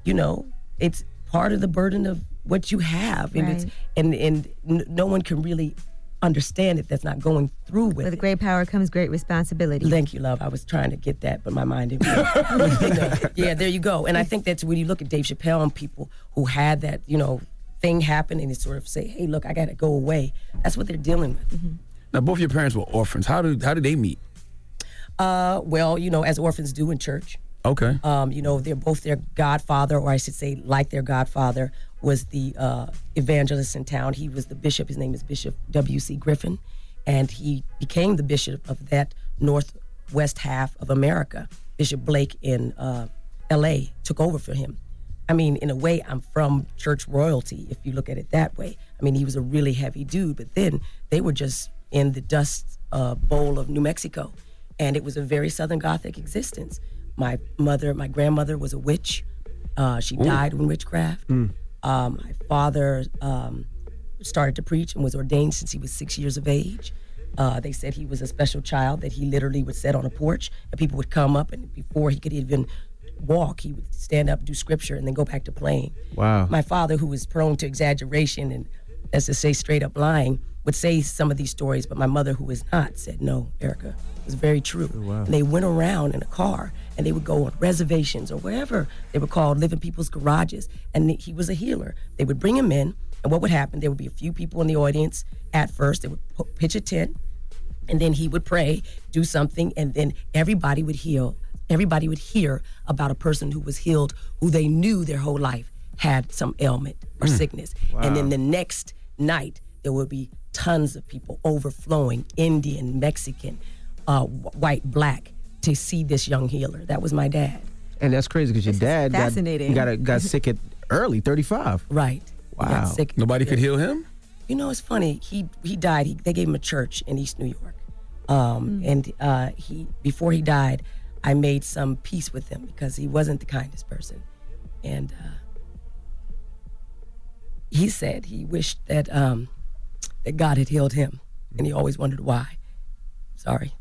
you know, it's part of the burden of what you have. And, it's, and, and n- no one can really understand it that's not going through with With it. great power comes great responsibility. Thank you, love. I was trying to get that, but my mind didn't. work. You know, yeah, there you go. And I think that's when you look at Dave Chappelle and people who had that, you know, thing happen and they sort of say, "Hey, look, I got to go away." That's what they're dealing with. Now, both your parents were orphans. How did how did they meet? Uh, well, you know, as orphans do in church. Okay. Um, you know, they're both their godfather, or I should say, like their godfather, was the uh, evangelist in town. He was the bishop. His name is Bishop W.C. Griffin, and he became the bishop of that northwest half of America. Bishop Blake in uh, L.A. took over for him. I mean, in a way, I'm from church royalty, if you look at it that way. I mean, he was a really heavy dude, but then they were just in the dust uh, bowl of New Mexico, and it was a very Southern Gothic existence. My mother, my grandmother was a witch. Uh, she Ooh. died in witchcraft. Mm. Um, my father um, started to preach and was ordained since he was six years of age. Uh, they said he was a special child that he literally would sit on a porch and people would come up and before he could even walk, he would stand up, do scripture, and then go back to playing. Wow. My father, who was prone to exaggeration and, as to say, straight up lying, would say some of these stories, but my mother, who was not, said, No, Erika, it was very true. And they went around in a car and they would go on reservations or wherever they were called, live in people's garages. And he was a healer. They would bring him in, and what would happen? There would be a few people in the audience at first. They would pitch a tent, and then he would pray, do something, and then everybody would heal. Everybody would hear about a person who was healed, who they knew their whole life had some ailment or Mm. sickness. And then the next night, there would be tons of people overflowing Indian, Mexican, uh, white, black to see this young healer. That was my dad. And that's crazy because your dad got, fascinating. got a- got sick at early, 35. Right. He got Wow. sick. Nobody could heal him? You know, it's funny. He he died. He, they gave him a church in East New York, um, and uh, he before he died, I made some peace with him because he wasn't the kindest person, and uh, he said he wished that um, that God had healed him, and he always wondered why. Sorry,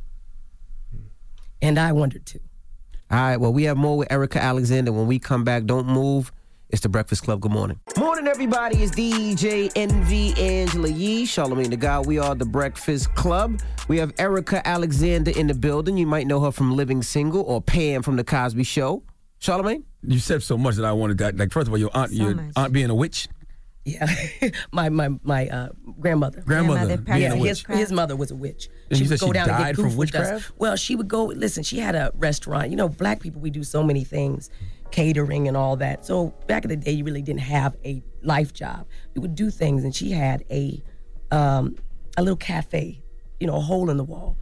and I wondered too. All right, well, we have more with Erika Alexander. When we come back, don't move. It's the Breakfast Club. Good morning. Morning, everybody. It's DJ Envy Angela Yee, Charlamagne the God. We are the Breakfast Club. We have Erika Alexander in the building. You might know her from Living Single or Pam from The Cosby Show. Charlamagne? You said so much that I wanted to, like, first of all, your aunt, So your much. aunt being a witch. Yeah, my my my uh, grandmother. Grandmother Grandmother, yeah, his, his mother was a witch. And you would said she died from goof with us. witchcraft? Well, she would go. Listen, she had a restaurant. You know, black people we do so many things, catering and all that. So back in the day, you really didn't have a life job. You would do things, and she had a um, a little cafe. You know, a hole in the wall,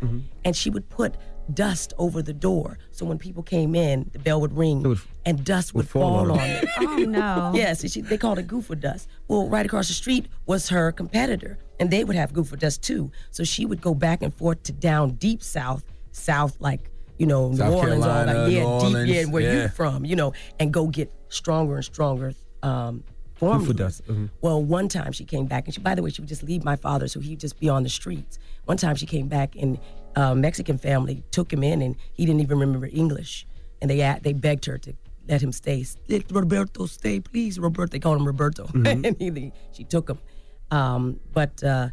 and she would put dust over the door. So when people came in, the bell would ring, and dust would, fall fall, on on them. them. Oh no. Yes, and she, they called it Goofer Dust. Well, right across the street was her competitor, and they would have Goofer Dust too. So she would go back and forth to down deep south, south like you know, New South Orleans, all Carolina, that, yeah, New deep, yeah, where yeah. you from, you know, and go get stronger and stronger um, formulas. dust, mhm. Well, one time she came back, and she, by the way, she would just leave my father, so he'd just be on the streets. One time she came back, and a Mexican family took him in, and he didn't even remember English, and they a- they begged her to let him stay. Let Roberto stay, please, Roberto. They called him Roberto, Mhm. and he, she took him. Um, but uh,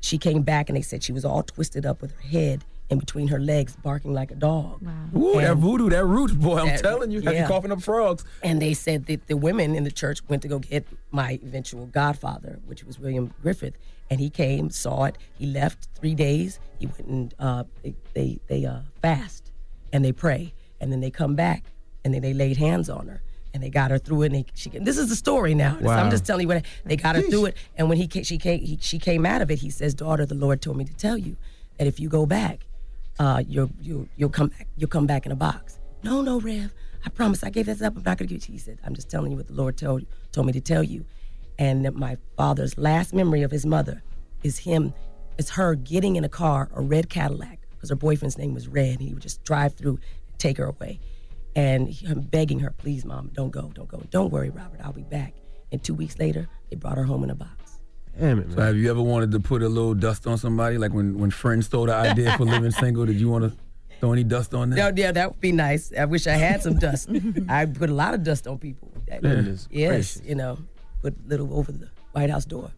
she came back, and they said she was all twisted up with her head in between her legs, barking like a dog. Ooh, that voodoo, that roots, boy. I'm that- telling you, have you yeah. coughing up frogs. And they said that the women in the church went to go get my eventual godfather, which was William Griffith, and he came, saw it. He left three days. He went and uh, they they, they uh, fast and they pray, and then they come back and then they laid hands on her and they got her through it. And they, she, this is the story now. So I'm just telling you what they got her through it. And when he she came he, she came out of it, he says, "Daughter, the Lord told me to tell you that if you go back, uh, you'll you'll you'll come back you'll come back in a box." No, no, Rev. I promise. I gave this up. I'm not gonna give it to you. He said, "I'm just telling you what the Lord told told me to tell you." And my father's last memory of his mother is him, is her getting in a car, a red Cadillac, because her boyfriend's name was Red, and he would just drive through, and take her away, and him begging her, "Please, mom, don't go, don't go, don't worry, Robert, I'll be back." And two weeks later, they brought her home in a box. Damn it, So have you ever wanted to put a little dust on somebody? Like when, when friends stole the idea for living single, did you want to throw any dust on that? Yeah, yeah, that would be nice. I wish I had some dust. I put a lot of dust on people. That- Goodness yes, gracious. you know, put a little over the White House door.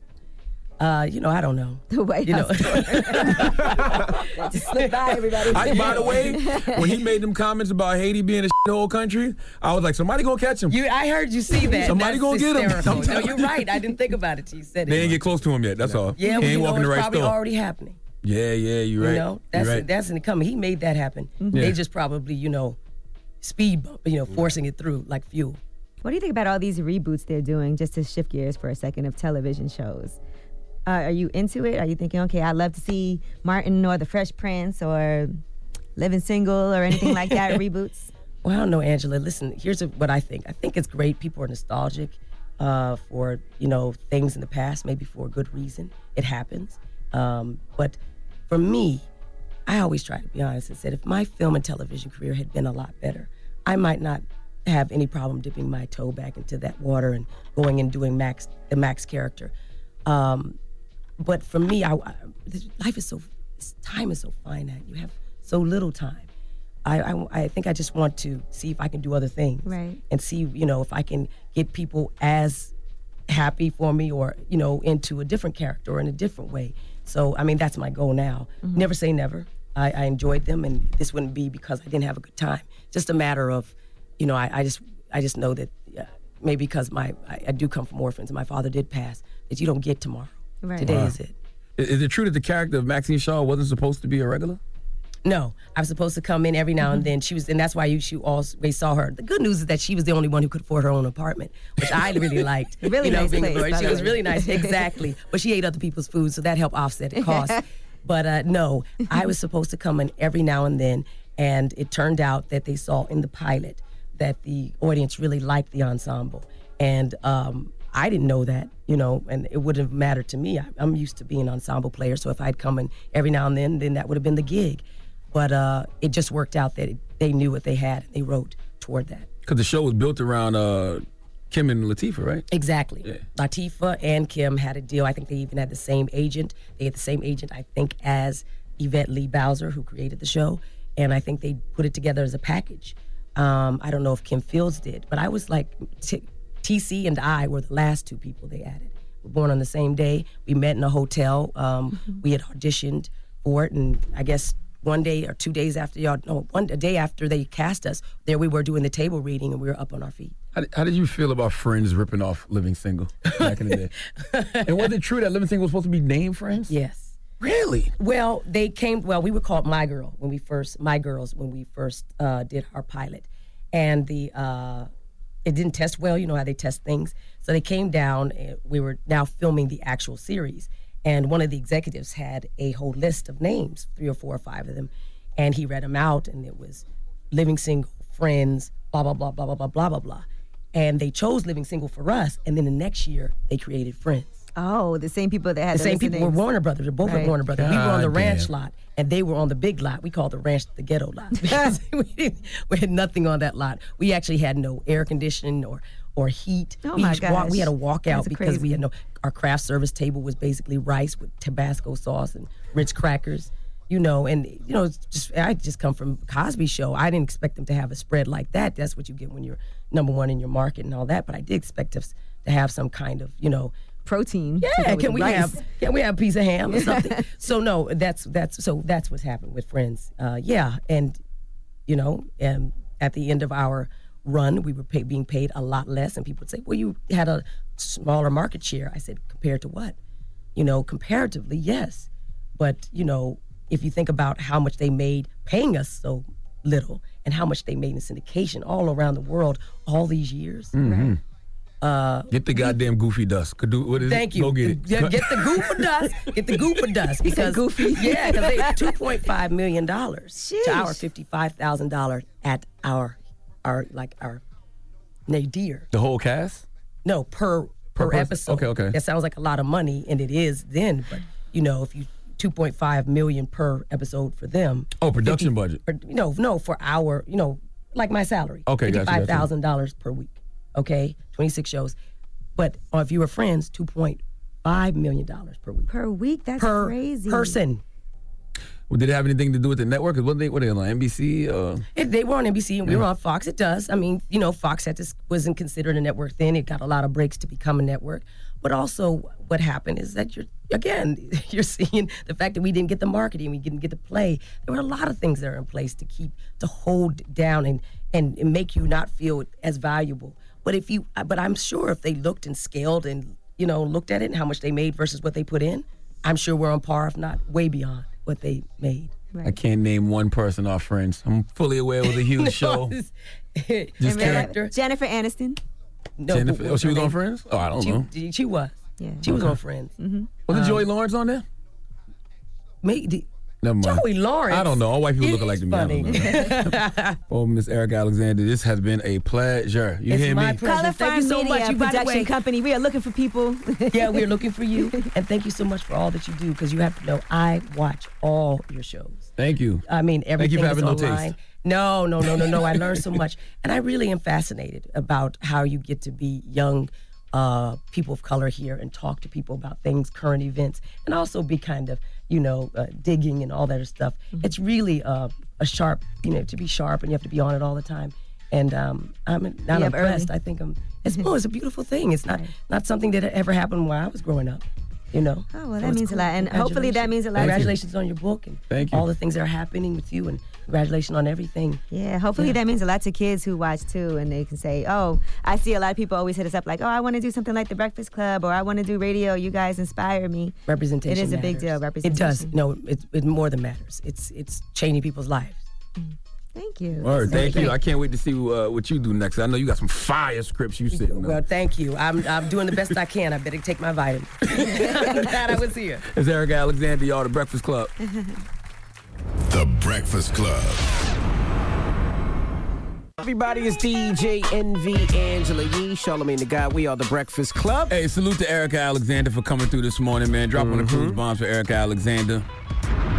Uh, you know, I don't know. The White you House know. Just slip by everybody. I, by the way, when he made them comments about Haiti being a whole country, I was like, somebody gonna catch him. You, I heard you see that. Somebody That's gonna get him. No, you're right. I didn't think about it till you said it. They ain't get close to him yet. That's all. yeah, he well, ain't you know, walking the right probably store. already happening. Yeah, yeah, you're right. You know, that's right. that's in the coming. He made that happen. Mhm. They Yeah. just probably, you know, speed bump, you know, forcing it through like fuel. What do you think about all these reboots they're doing, just to shift gears for a second, of television shows? Uh, are you into it? Are you thinking, okay, I'd love to see Martin or The Fresh Prince or Living Single or anything like that reboots? Well, I don't know, Angela. Listen, here's what I think. I think it's great. People are nostalgic uh, for you know things in the past, maybe for a good reason. It happens. Um, but for me, I always try to be honest and said if my film and television career had been a lot better, I might not have any problem dipping my toe back into that water and going and doing Max the Max character. Um, but for me, I, I life is so time is so finite. You have so little time. I, I I think I just want to see if I can do other things Right. and see you know if I can get people as happy for me or you know into a different character or in a different way. So I mean that's my goal now. Mhm. Never say never. I, I enjoyed them and this wouldn't be because I didn't have a good time. Just a matter of, you know, I, I just I just know that yeah, maybe because my I, I do come from orphans and my father did pass that you don't get tomorrow. Right. Today Wow. is it. Is, is it true that the character of Maxine Shaw wasn't supposed to be a regular? No, I was supposed to come in every now and then. She was, and that's why you, she always saw her. The good news is that she was the only one who could afford her own apartment, which I really liked. Really you know, nice being place, She was way. really nice, exactly. But she ate other people's food, so that helped offset the cost. but uh, no, I was supposed to come in every now and then, and it turned out that they saw in the pilot that the audience really liked the ensemble, and um, I didn't know that, you know, and it wouldn't have mattered to me. I, I'm used to being an ensemble player, so if I'd come in every now and then, then that would have been the gig. But uh, it just worked out that it, they knew what they had and they wrote toward that. Because the show was built around uh, Kim and Latifah, right? Exactly. Latifah and Kim had a deal. I think they even had the same agent. They had the same agent, I think, as Yvette Lee Bowser, who created the show. And I think they put it together as a package. Um, I don't know if Kim Fields did, but I was like, T- TC and I were the last two people they added. We were born on the same day. We met in a hotel. Um, We had auditioned for it, and I guess one day or two days after y'all, no, one a day after they cast us, there we were doing the table reading, and we were up on our feet. How did, how did you feel about Friends ripping off Living Single back in the day? and was it true that Living Single was supposed to be named Friends? Yes. Really? Well, they came. Well, we were called My Girl when we first My Girls when we first uh, did our pilot, and the uh, it didn't test well. You know how they test things. So they came down. And we were now filming the actual series, and one of the executives had a whole list of names, three or four or five of them, and he read them out, and it was Living Single, Friends, blah blah blah blah blah blah blah blah blah, and they chose Living Single for us, and then the next year they created Friends. Oh, the same people that had the same list of people were. Warner Brothers. They're both Right. at Warner Brothers. we were on the God ranch lot, and they were on the big lot. We called the ranch the ghetto lot we, we had nothing on that lot. We actually had no air conditioning or or heat. Oh we my just walk- we had a gosh. walk out because we had no. Our craft service table was basically rice with Tabasco sauce and Ritz crackers. You know, and you know, just I just come from Cosby Show. I didn't expect them to have a spread like that. That's what you get when you're number one in your market and all that. But I did expect us to have some kind of, you know, protein. Yeah, can we rice. have can we have a piece of ham or something? so no, that's that's so that's what's happened with friends. Uh, yeah, and you know, and at the end of our run, we were pay, being paid a lot less, and people would say, "Well, you had a smaller market share." I said, "Compared to what?" You know, comparatively, yes, but you know, if you think about how much they made paying us so little, and how much they made in syndication all around the world all these years. Mhm. Uh, Get the goddamn goofy dust. Could do what is Thank it? you. Go get it. Yeah, get the goof of dust. Get the goof of dust You said because goofy. Yeah, because they two point five million dollars to our fifty five thousand dollars at our our like our nadir. The whole cast. No, per Per per, episode. Okay, okay. That sounds like a lot of money, and it is then. But you know, if you two point five million per episode for them. Oh, production budget. Or, no, no, for our, you know, like my salary. Okay, gotcha, gotcha. fifty-five thousand dollars per week. Okay, twenty-six shows, but uh, if you were friends, two point five million dollars per week. Per week? That's per crazy. person. Well, did it have anything to do with the network? 'Cause What they what they on NBC? Uh, It, they were on NBC and we Yeah. were on Fox. It does. I mean, you know, Fox had to, wasn't considered a network then. It got a lot of breaks to become a network. But also, what happened is that you're again, you're seeing the fact that we didn't get the marketing, we didn't get the play. There were a lot of things that are in place to keep to hold down and and, and make you not feel as valuable. But if you, but I'm sure if they looked and scaled and you know looked at it and how much they made versus what they put in, I'm sure we're on par, if not way beyond what they made. I can't name one person off Friends. I'm fully aware it was a huge No, show. it's- Just character. Jennifer Aniston. No, Jennifer, what oh, she was her on? Friends? Oh, I don't she, know. She, she was. Yeah. She was on Friends. Mm-hmm. Wasn't Um, Joey Lawrence on there? Me, the, Never mind. Joey Lawrence. I don't know. All white people look He's alike to me. I don't know. oh, Miss Erika Alexander, this has been a pleasure. You It's hear my me? pleasure. Color Thank you so Media much. You, production way- company. We are looking for people. yeah, we're looking for you. And thank you so much for all that you do because you have to know I watch all your shows. Thank you. I mean, Thank you everything for is having no taste. online. No, no, no, no, no. I learned so much. And I really am fascinated about how you get to be young uh, people of color here and talk to people about things, current events, and also be kind of, you know, uh, digging and all that stuff. Mm-hmm. It's really uh, a sharp, you know, to be sharp and you have to be on it all the time. And um, I'm not You have impressed. early. I think I'm. It's, oh, it's a beautiful thing. It's not not something that ever happened while I was growing up. You know. Oh, well, So that it's means a lot. And hopefully that means a lot. Congratulations on your book and Thank you. all the things that are happening with you, and congratulations on everything. Yeah, hopefully Yeah. that means a lot to kids who watch too, and they can say, "Oh, I see a lot of people always hit us up like, oh, I want to do something like the Breakfast Club, or I want to do radio. You guys inspire me." Representation. It is a big deal. Representation. It does. No, it, it more than matters. It's it's changing people's lives. Thank you. All right, thank you. I can't wait to see uh, what you do next. I know you got some fire scripts you sitting Well, thank you. I'm I'm doing the best I can. I better take my vitamin. I'm glad I was here. It's Erika Alexander, y'all, the Breakfast Club. The Breakfast Club. Everybody is DJ Envy Angela Yee, Charlamagne the God. We are the Breakfast Club. Hey, salute to Erika Alexander for coming through this morning, man. Dropping the cruise bombs for Erika Alexander.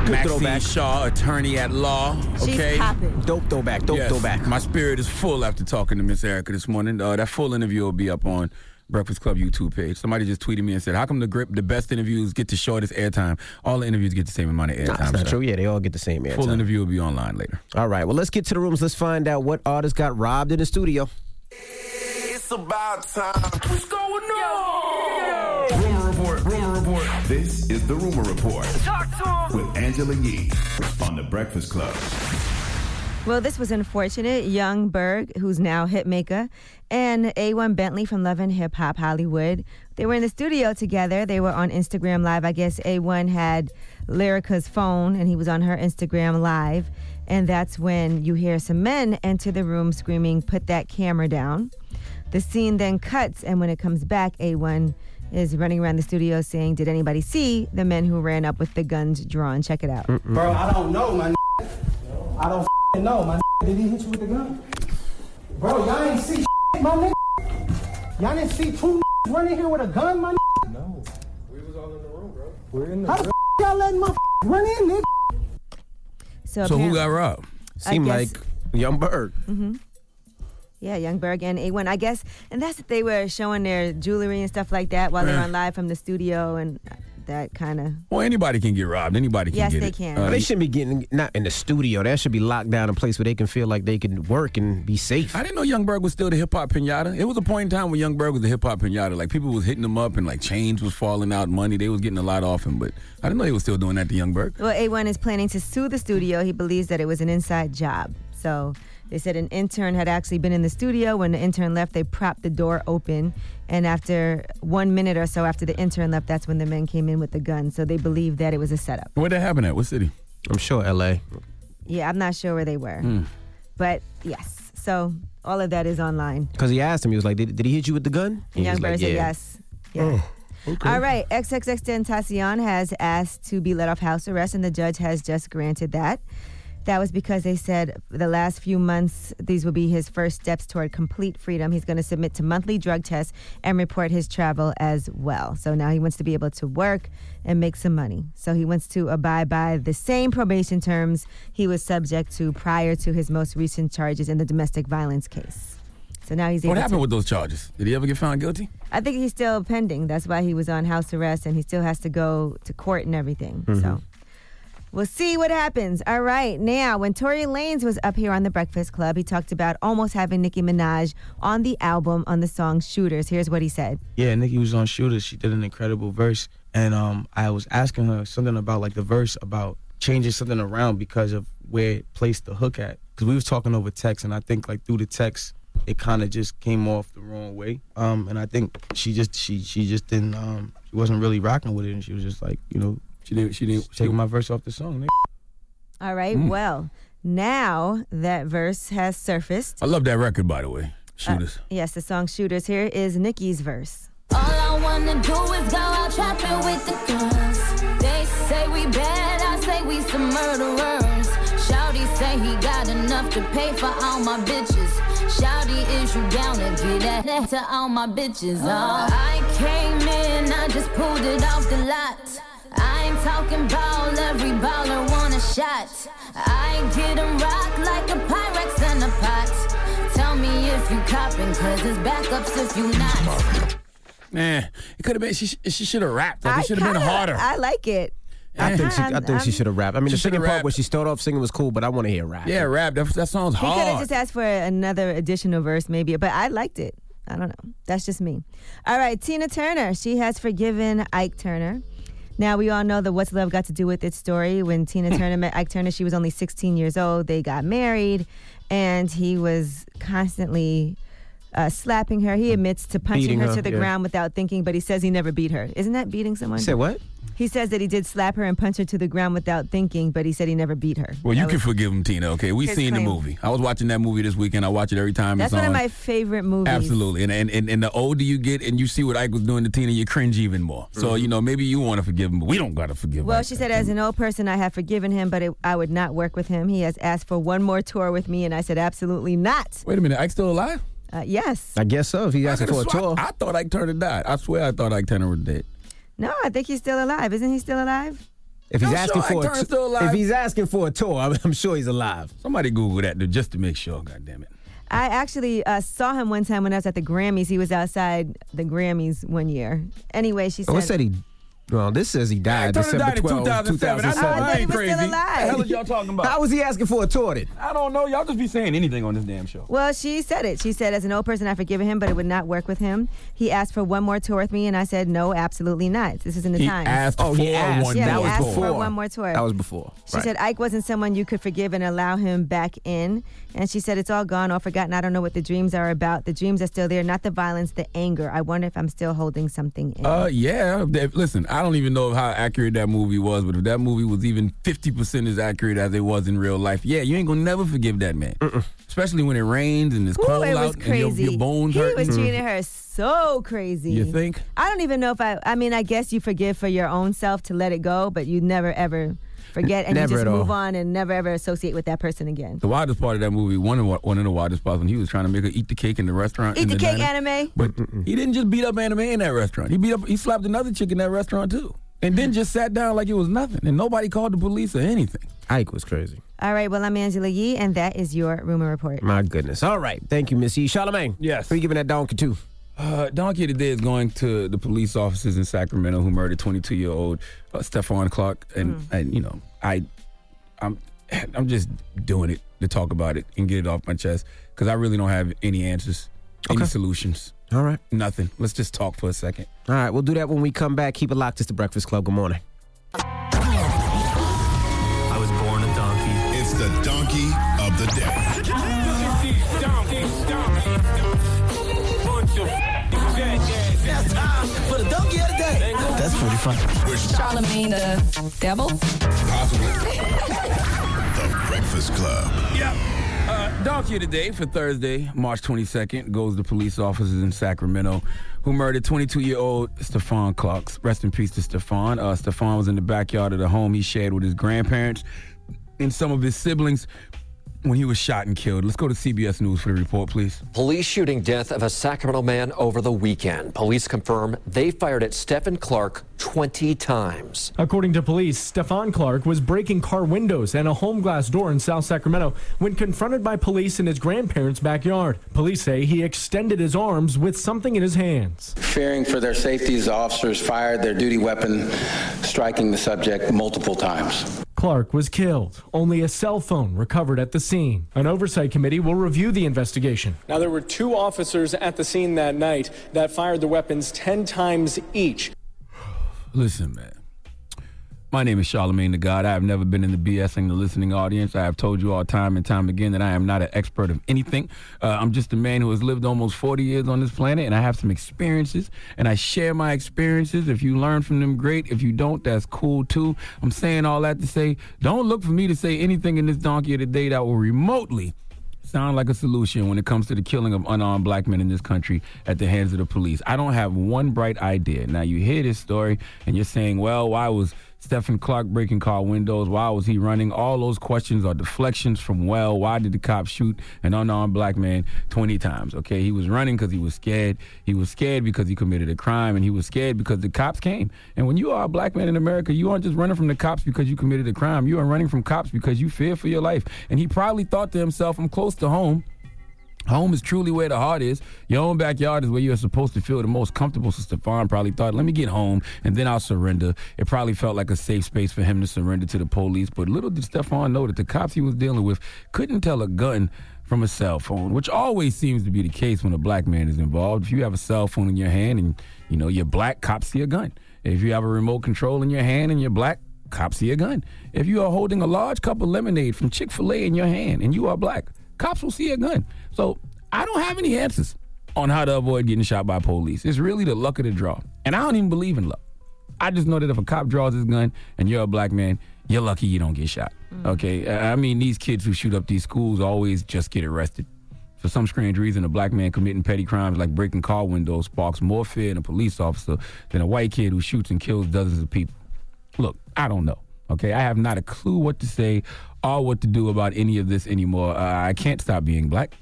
Good Maxine throwback. Shaw, attorney at law. She's Okay. popping. Dope throwback, dope Yes, throwback. My spirit is full after talking to Miss Erika this morning. Uh, that full interview will be up on Breakfast Club YouTube page. Somebody just tweeted me and said, "How come the grip, the best interviews get the shortest airtime? All the interviews get the same amount of Nah, airtime." that's not So true. Yeah, they all get the same airtime. Full airtime. interview will be online later. All right, well, let's get to the rooms. Let's find out what artist got robbed in the studio. It's about time. What's going on? Rumor Report. Rumor Report. This is the Rumor Report Talk to him. with Angela Yee on the Breakfast Club. Well, this was unfortunate. Young Berg, who's now hitmaker, and A1 Bentley from Love and Hip Hop Hollywood. They were in the studio together. They were on Instagram Live. I guess A1 had Lyrica's phone, and he was on her Instagram Live. And that's when you hear some men enter the room screaming, Put that camera down. The scene then cuts, and when it comes back, A1 is running around the studio saying, Did anybody see the men who ran up with the guns drawn? Check it out. Bro, I don't know, my n- I don't f***ing know, my n- Did he hit you with the gun? Bro, y'all ain't see shit, my nigga. Y'all didn't see two n- running here with a gun, my n- No. we was all in the room, bro. We're in the. How the f- y'all letting my f- run in, nigga? So, So who got robbed? I Seemed guess- like Young Berg. hmm Yeah, Young Berg and A1. I guess, and that's that they were showing their jewelry and stuff like that while they were on live from the studio, and that kind of. Well, anybody can get robbed. Anybody can Yes, get they it. can. Uh, they shouldn't be getting not in the studio. That should be locked down a place where they can feel like they can work and be safe. I didn't know Young Berg was still the hip hop pinata. It was a point in time when Young Berg was the hip hop pinata. Like people was hitting him up and like chains was falling out, money. They was getting a lot off him, but I didn't know he was still doing that to Young Berg. Well, A1 is planning to sue the studio. He believes that it was an inside job. So they said an intern had actually been in the studio. When the intern left, they propped the door open. And after one minute or so after the intern left, that's when the men came in with the gun. So they believe that it was a setup. Where'd that happen at? What city? I'm sure L.A. Yeah, I'm not sure where they were. Hmm. But yes, so all of that is online. Because he asked him, he was like, "Did, did he hit you with the gun?" And Young was Bird like, said "Yeah." yes. Yeah. All right, XXXTentacion has asked to be let off house arrest, and the judge has just granted that. That was because they said the last few months, these will be his first steps toward complete freedom. He's going to submit to monthly drug tests and report his travel as well. So now he wants to be able to work and make some money. So he wants to abide by the same probation terms he was subject to prior to his most recent charges in the domestic violence case. So now he's able What to. happened with those charges? Did he ever get found guilty? I think he's still pending. That's why he was on house arrest and he still has to go to court and everything. So mm-hmm. We'll see what happens. All right. Now, when Tory Lanez was up here on the Breakfast Club, he talked about almost having Nicki Minaj on the album on the song Shooters. Here's what he said. Yeah, Nicki was on Shooters. She did an incredible verse, and um, I was asking her something about like the verse about changing something around because of where it placed the hook at. Because we was talking over text, and I think like through the text, it kind of just came off the wrong way. Um, and I think she just she she just didn't um she wasn't really rocking with it, and she was just like you know she didn't she didn't taking my verse off the song. nigga. All right. Mm. Well, now that verse has surfaced. I love that record, by the way. Shooters. Yes, the song Shooters. Here is Nicki's verse. All I wanna do is go out trapping with the girls. They say we bad, I say we some murderers. Shouty say he got enough to pay for all my bitches. Shouty, is you down to get that to all my bitches? Oh, I came in, I just pulled it off the lot. I ain't talking ball, every baller want a shot. I get 'em rock like a Pyrex in a pot. Tell me if you copping, cause it's backups if you not. Man, it could have been. She she should have rapped. Like, I it should have been harder. I like it. I think she, I think I'm- should have rapped. I mean, the shoulda second part where she started off singing was cool, but I want to hear rap. yeah, rap. That, that sounds He could have just asked for another additional verse, maybe, but I liked it. I don't know. That's just me. All right, Tina Turner. She has forgiven Ike Turner. Now, we all know that What's Love Got to Do with Its story. When Tina Turner met Ike Turner, she was only 16 years old. They got married, and he was constantly uh, slapping her. He admits to punching her, her, to the yeah. ground without thinking, but he says he never beat her. Isn't that beating someone? You said what? He says that he did slap her and punch her to the ground without thinking, but he said he never beat her. well, you can forgive him, Tina. Okay, we seen claim. the movie. I was watching that movie this weekend. I watch it every time That's one on. of my favorite movies. Absolutely, and, and and and the older you get, and you see what Ike was doing to Tina, you cringe even more. So you know, maybe you want to forgive him, but we don't gotta forgive. Him. Well, Ike. she said, as an old person, I have forgiven him, but it, I would not work with him. He has asked for one more tour with me, and I said, absolutely not. Wait a minute, Ike's still alive? Uh, yes. I guess so. If he asking for a tour, I thought Ike Turner died. I swear, I thought Ike Turner was dead. No, I think he's still alive. Isn't he still alive? if he's I'm asking sure for Ike a Turner's t- still alive. if he's asking for a tour, I'm, I'm sure he's alive. Somebody Google that dude, just to make sure. God damn it. I actually uh, saw him one time when I was at the Grammys. He was outside the Grammys one year. Anyway, she said. Oh, it said he. Well, this says he died Turner December died 12, 2007. I know, I ain't crazy. still What the hell is y'all talking about? How was he asking for a tour then? I don't know. Y'all just be saying anything on this damn show. Well, she said it. She said, as an old person, I've forgiven him, but it would not work with him. He asked for one more tour with me, and I said, no, absolutely not. This is in the He Times. asked Oh, he asked. one Yeah, that he more was asked tour. for one more tour. That was before. She Right. said Ike wasn't someone you could forgive and allow him back in. And she said it's all gone or forgotten. I don't know what the dreams are about. The dreams are still there, not the violence, the anger. I wonder if I'm still holding something in. Uh, yeah. Listen, I don't even know how accurate that movie was, but if that movie was even 50% as accurate as it was in real life, yeah, you ain't gonna never forgive that man. Especially when it rains and it's Ooh, cold it was out and your, crazy. your bones he hurt. was treating her so crazy. You think? I don't even know if I. I mean, I guess you forgive for your own self to let it go, but you never ever forget and Never you just at all. move on and never ever associate with that person again. The wildest part of that movie, one of the- one of the wildest parts, when he was trying to make her eat the cake in the restaurant. Eat in the cake, diner. Anna Mae. But he didn't just beat up Anna Mae in that restaurant. He beat up, he slapped another chick in that restaurant too. and then just sat down like it was nothing, and nobody called the police or anything. Ike was crazy. All right, well, I'm Angela Yee, and that is your rumor report. My goodness. All right. Thank you, Miss E. Charlamagne. Yes. Who you giving that donkey to? Uh, donkey today is going to the police officers in Sacramento who murdered 22 year old uh, Stephon Clark, and Mm. and you know I, I'm I'm just doing it to talk about it and get it off my chest because I really don't have any answers, any solutions. All right. Nothing. Let's just talk for a second. All right, we'll do that when we come back. Keep it locked. It's the Breakfast Club. Good morning. I was born a donkey. It's the donkey of the day. the donkey of the day. That's pretty fun. Charlamagne the devil. Possibly. the Breakfast Club. Yeah. Uh, donkey of the day for Thursday, March 22nd, goes to police officers in Sacramento who murdered 22 year old Stephon Clark. Rest in peace to Stephon. Uh, Stephon was in the backyard of the home he shared with his grandparents and some of his siblings when he was shot and killed. Let's go to CBS News for the report, please. Police shooting death of a Sacramento man over the weekend. Police confirm they fired at Stephon Clark 20 times. According to police, Stephon Clark was breaking car windows and a home glass door in South Sacramento when confronted by police in his grandparents' backyard. Police say he extended his arms with something in his hands. Fearing for their safety, the officers fired their duty weapon, striking the subject multiple times. Clark was killed. Only a cell phone recovered at the scene. An oversight committee will review the investigation. Now, there were two officers at the scene that night that fired the weapons 10 times each. Listen, man. My name is Charlamagne the God. I have never been in the BSing the listening audience. I have told you all time and time again that I am not an expert of anything. Uh, I'm just a man who has lived almost 40 years on this planet, and I have some experiences, and I share my experiences. If you learn from them, great. If you don't, that's cool too. I'm saying all that to say, don't look for me to say anything in this donkey of the day that will remotely sound like a solution when it comes to the killing of unarmed black men in this country at the hands of the police. I don't have one bright idea. Now you hear this story and you're saying, well, why was Stephon Clark breaking car windows? Why was he running? All those questions are deflections from well, why did the cop shoot an unarmed black man 20 times? Okay, he was running because he was scared. He was scared because he committed a crime, and he was scared because the cops came. And when you are a black man in America, you aren't just running from the cops because you committed a crime. You are running from cops because you fear for your life. And he probably thought to himself, I'm close to home. Home is truly where the heart is. Your own backyard is where you're supposed to feel the most comfortable. So Stephon probably thought, let me get home and then I'll surrender. It probably felt like a safe space for him to surrender to the police. But little did Stephon know that the cops he was dealing with couldn't tell a gun from a cell phone, which always seems to be the case when a black man is involved. If you have a cell phone in your hand and you know you're black, cops see a gun. If you have a remote control in your hand and you're black, cops see a gun. If you are holding a large cup of lemonade from Chick fil A in your hand and you are black, cops will see a gun. So I don't have any answers on how to avoid getting shot by police. It's really the luck of the draw. And I don't even believe in luck. I just know that if a cop draws his gun and you're a black man, you're lucky you don't get shot. Mm. Okay? I I mean, these kids who shoot up these schools always just get arrested. For some strange reason, a black man committing petty crimes like breaking car windows sparks more fear in a police officer than a white kid who shoots and kills dozens of people. Look, I don't know. Okay, I have not a clue what to say or what to do about any of this anymore. Uh, I can't stop being black,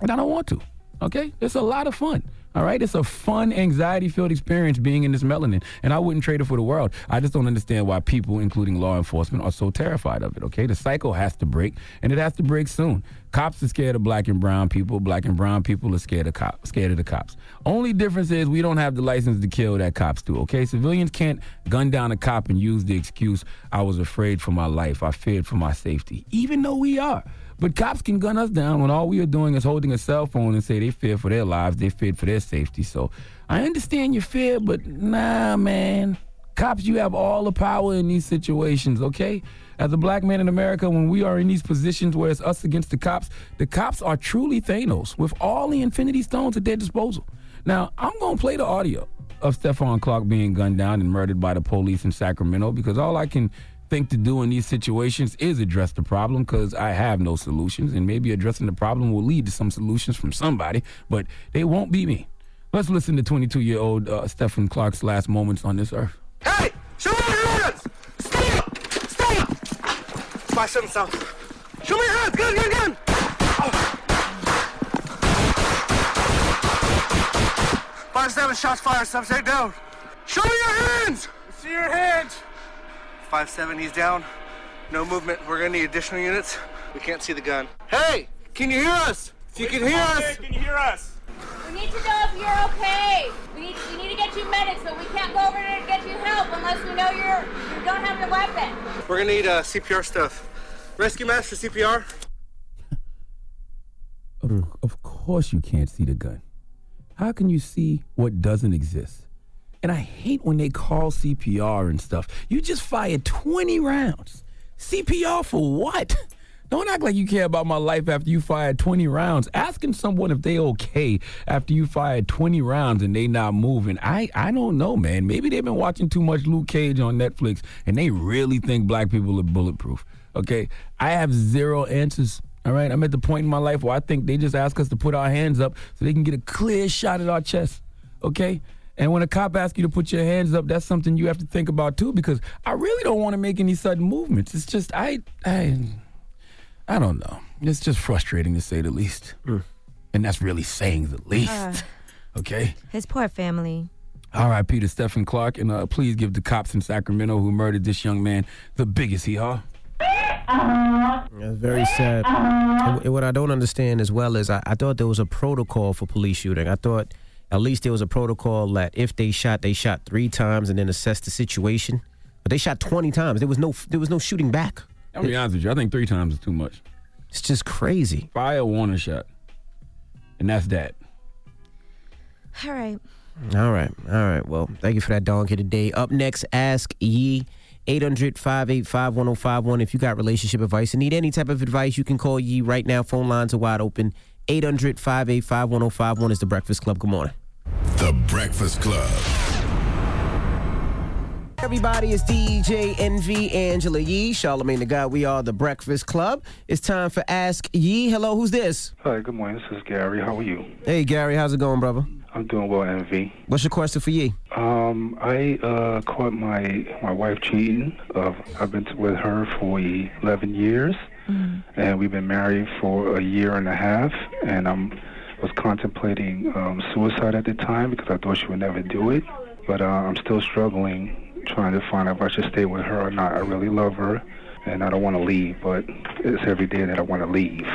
and I don't want to. Okay, it's a lot of fun. All right, it's a fun, anxiety-filled experience being in this melanin, and I wouldn't trade it for the world. I just don't understand why people, including law enforcement, are so terrified of it. Okay, the cycle has to break, and it has to break soon. Cops are scared of black and brown people. Black and brown people are scared of cops. Scared of the cops. Only difference is we don't have the license to kill that cops do. Okay, civilians can't gun down a cop and use the excuse "I was afraid for my life. I feared for my safety," even though we are. But cops can gun us down when all we are doing is holding a cell phone and say they fear for their lives, they fear for their safety. So I understand your fear, but nah, man. Cops, you have all the power in these situations, okay? As a black man in America, when we are in these positions where it's us against the cops, the cops are truly Thanos with all the Infinity Stones at their disposal. Now, I'm going to play the audio of Stephon Clark being gunned down and murdered by the police in Sacramento because all I can think to do in these situations is address the problem because I have no solutions. And maybe addressing the problem will lead to some solutions from somebody, but they won't be me. Let's listen to 22 year old uh, Stephon Clark's last moments on this earth. Hey! Show me your hands! Stay up! Stay up! Five seven south. Show me your hands! Gun, gun, gun! Five seven shots fired, subject down. Show me your hands! See your hands. Five seven, he's down. No movement. We're gonna need additional units. We can't see the gun. Hey, can you hear us? If you can hear us. Can you hear us? We need to know if you're okay. We need, we need to get you medics, but we can't go over there to get you help unless we know you're you don't have the weapon. We're gonna need uh, CPR stuff. Rescue master CPR. Of, of course you can't see the gun. How can you see what doesn't exist? And I hate when they call CPR and stuff. You just fired 20 rounds. CPR for what? Don't act like you care about my life after you fired 20 rounds. Asking someone if they okay after you fired 20 rounds and they not moving. I, I don't know, man. Maybe they've been watching too much Luke Cage on Netflix and they really think black people are bulletproof. Okay? I have zero answers. All right? I'm at the point in my life where I think they just ask us to put our hands up so they can get a clear shot at our chest. Okay? And when a cop asks you to put your hands up, that's something you have to think about too, because I really don't want to make any sudden movements. It's just I I I don't know. It's just frustrating to say the least. And that's really saying the least. Uh, okay? his poor family. R.I.P. to Stephon Clark, and uh, please give the cops in Sacramento who murdered this young man the biggest hee haw. That's very sad. And, and what I don't understand as well is I, I thought there was a protocol for police shooting. I thought at least there was a protocol that if they shot, they shot three times and then assessed the situation. But they shot twenty times. There was no there was no shooting back. I'll be honest with you. I think three times is too much. It's just crazy. Fire warning shot, and that's that. All right. All right. All right. Well, thank you for that donkey today. Up next, Ask Yee. 800-585-1051. If you got relationship advice and need any type of advice, you can call Yee right now. Phone lines are wide open. 800-585-1051 is the Breakfast Club. Good morning. The Breakfast Club. Everybody, it's DJ Envy Angela Yee, Charlamagne the God. We are the Breakfast Club. It's time for Ask Yee. Hello, who's this? Hi, good morning. This is Gary. How are you? Hey, Gary, how's it going, brother? I'm doing well, Envy. What's your question for Yee? Um, I uh, caught my my wife cheating. Uh, I've been with her for 11 years, and we've been married for a year and a half. And I'm was contemplating um, suicide at the time because I thought she would never do it. But uh, I'm still struggling, trying to find out if I should stay with her or not. I really love her, and I don't want to leave, but it's every day that I want to leave.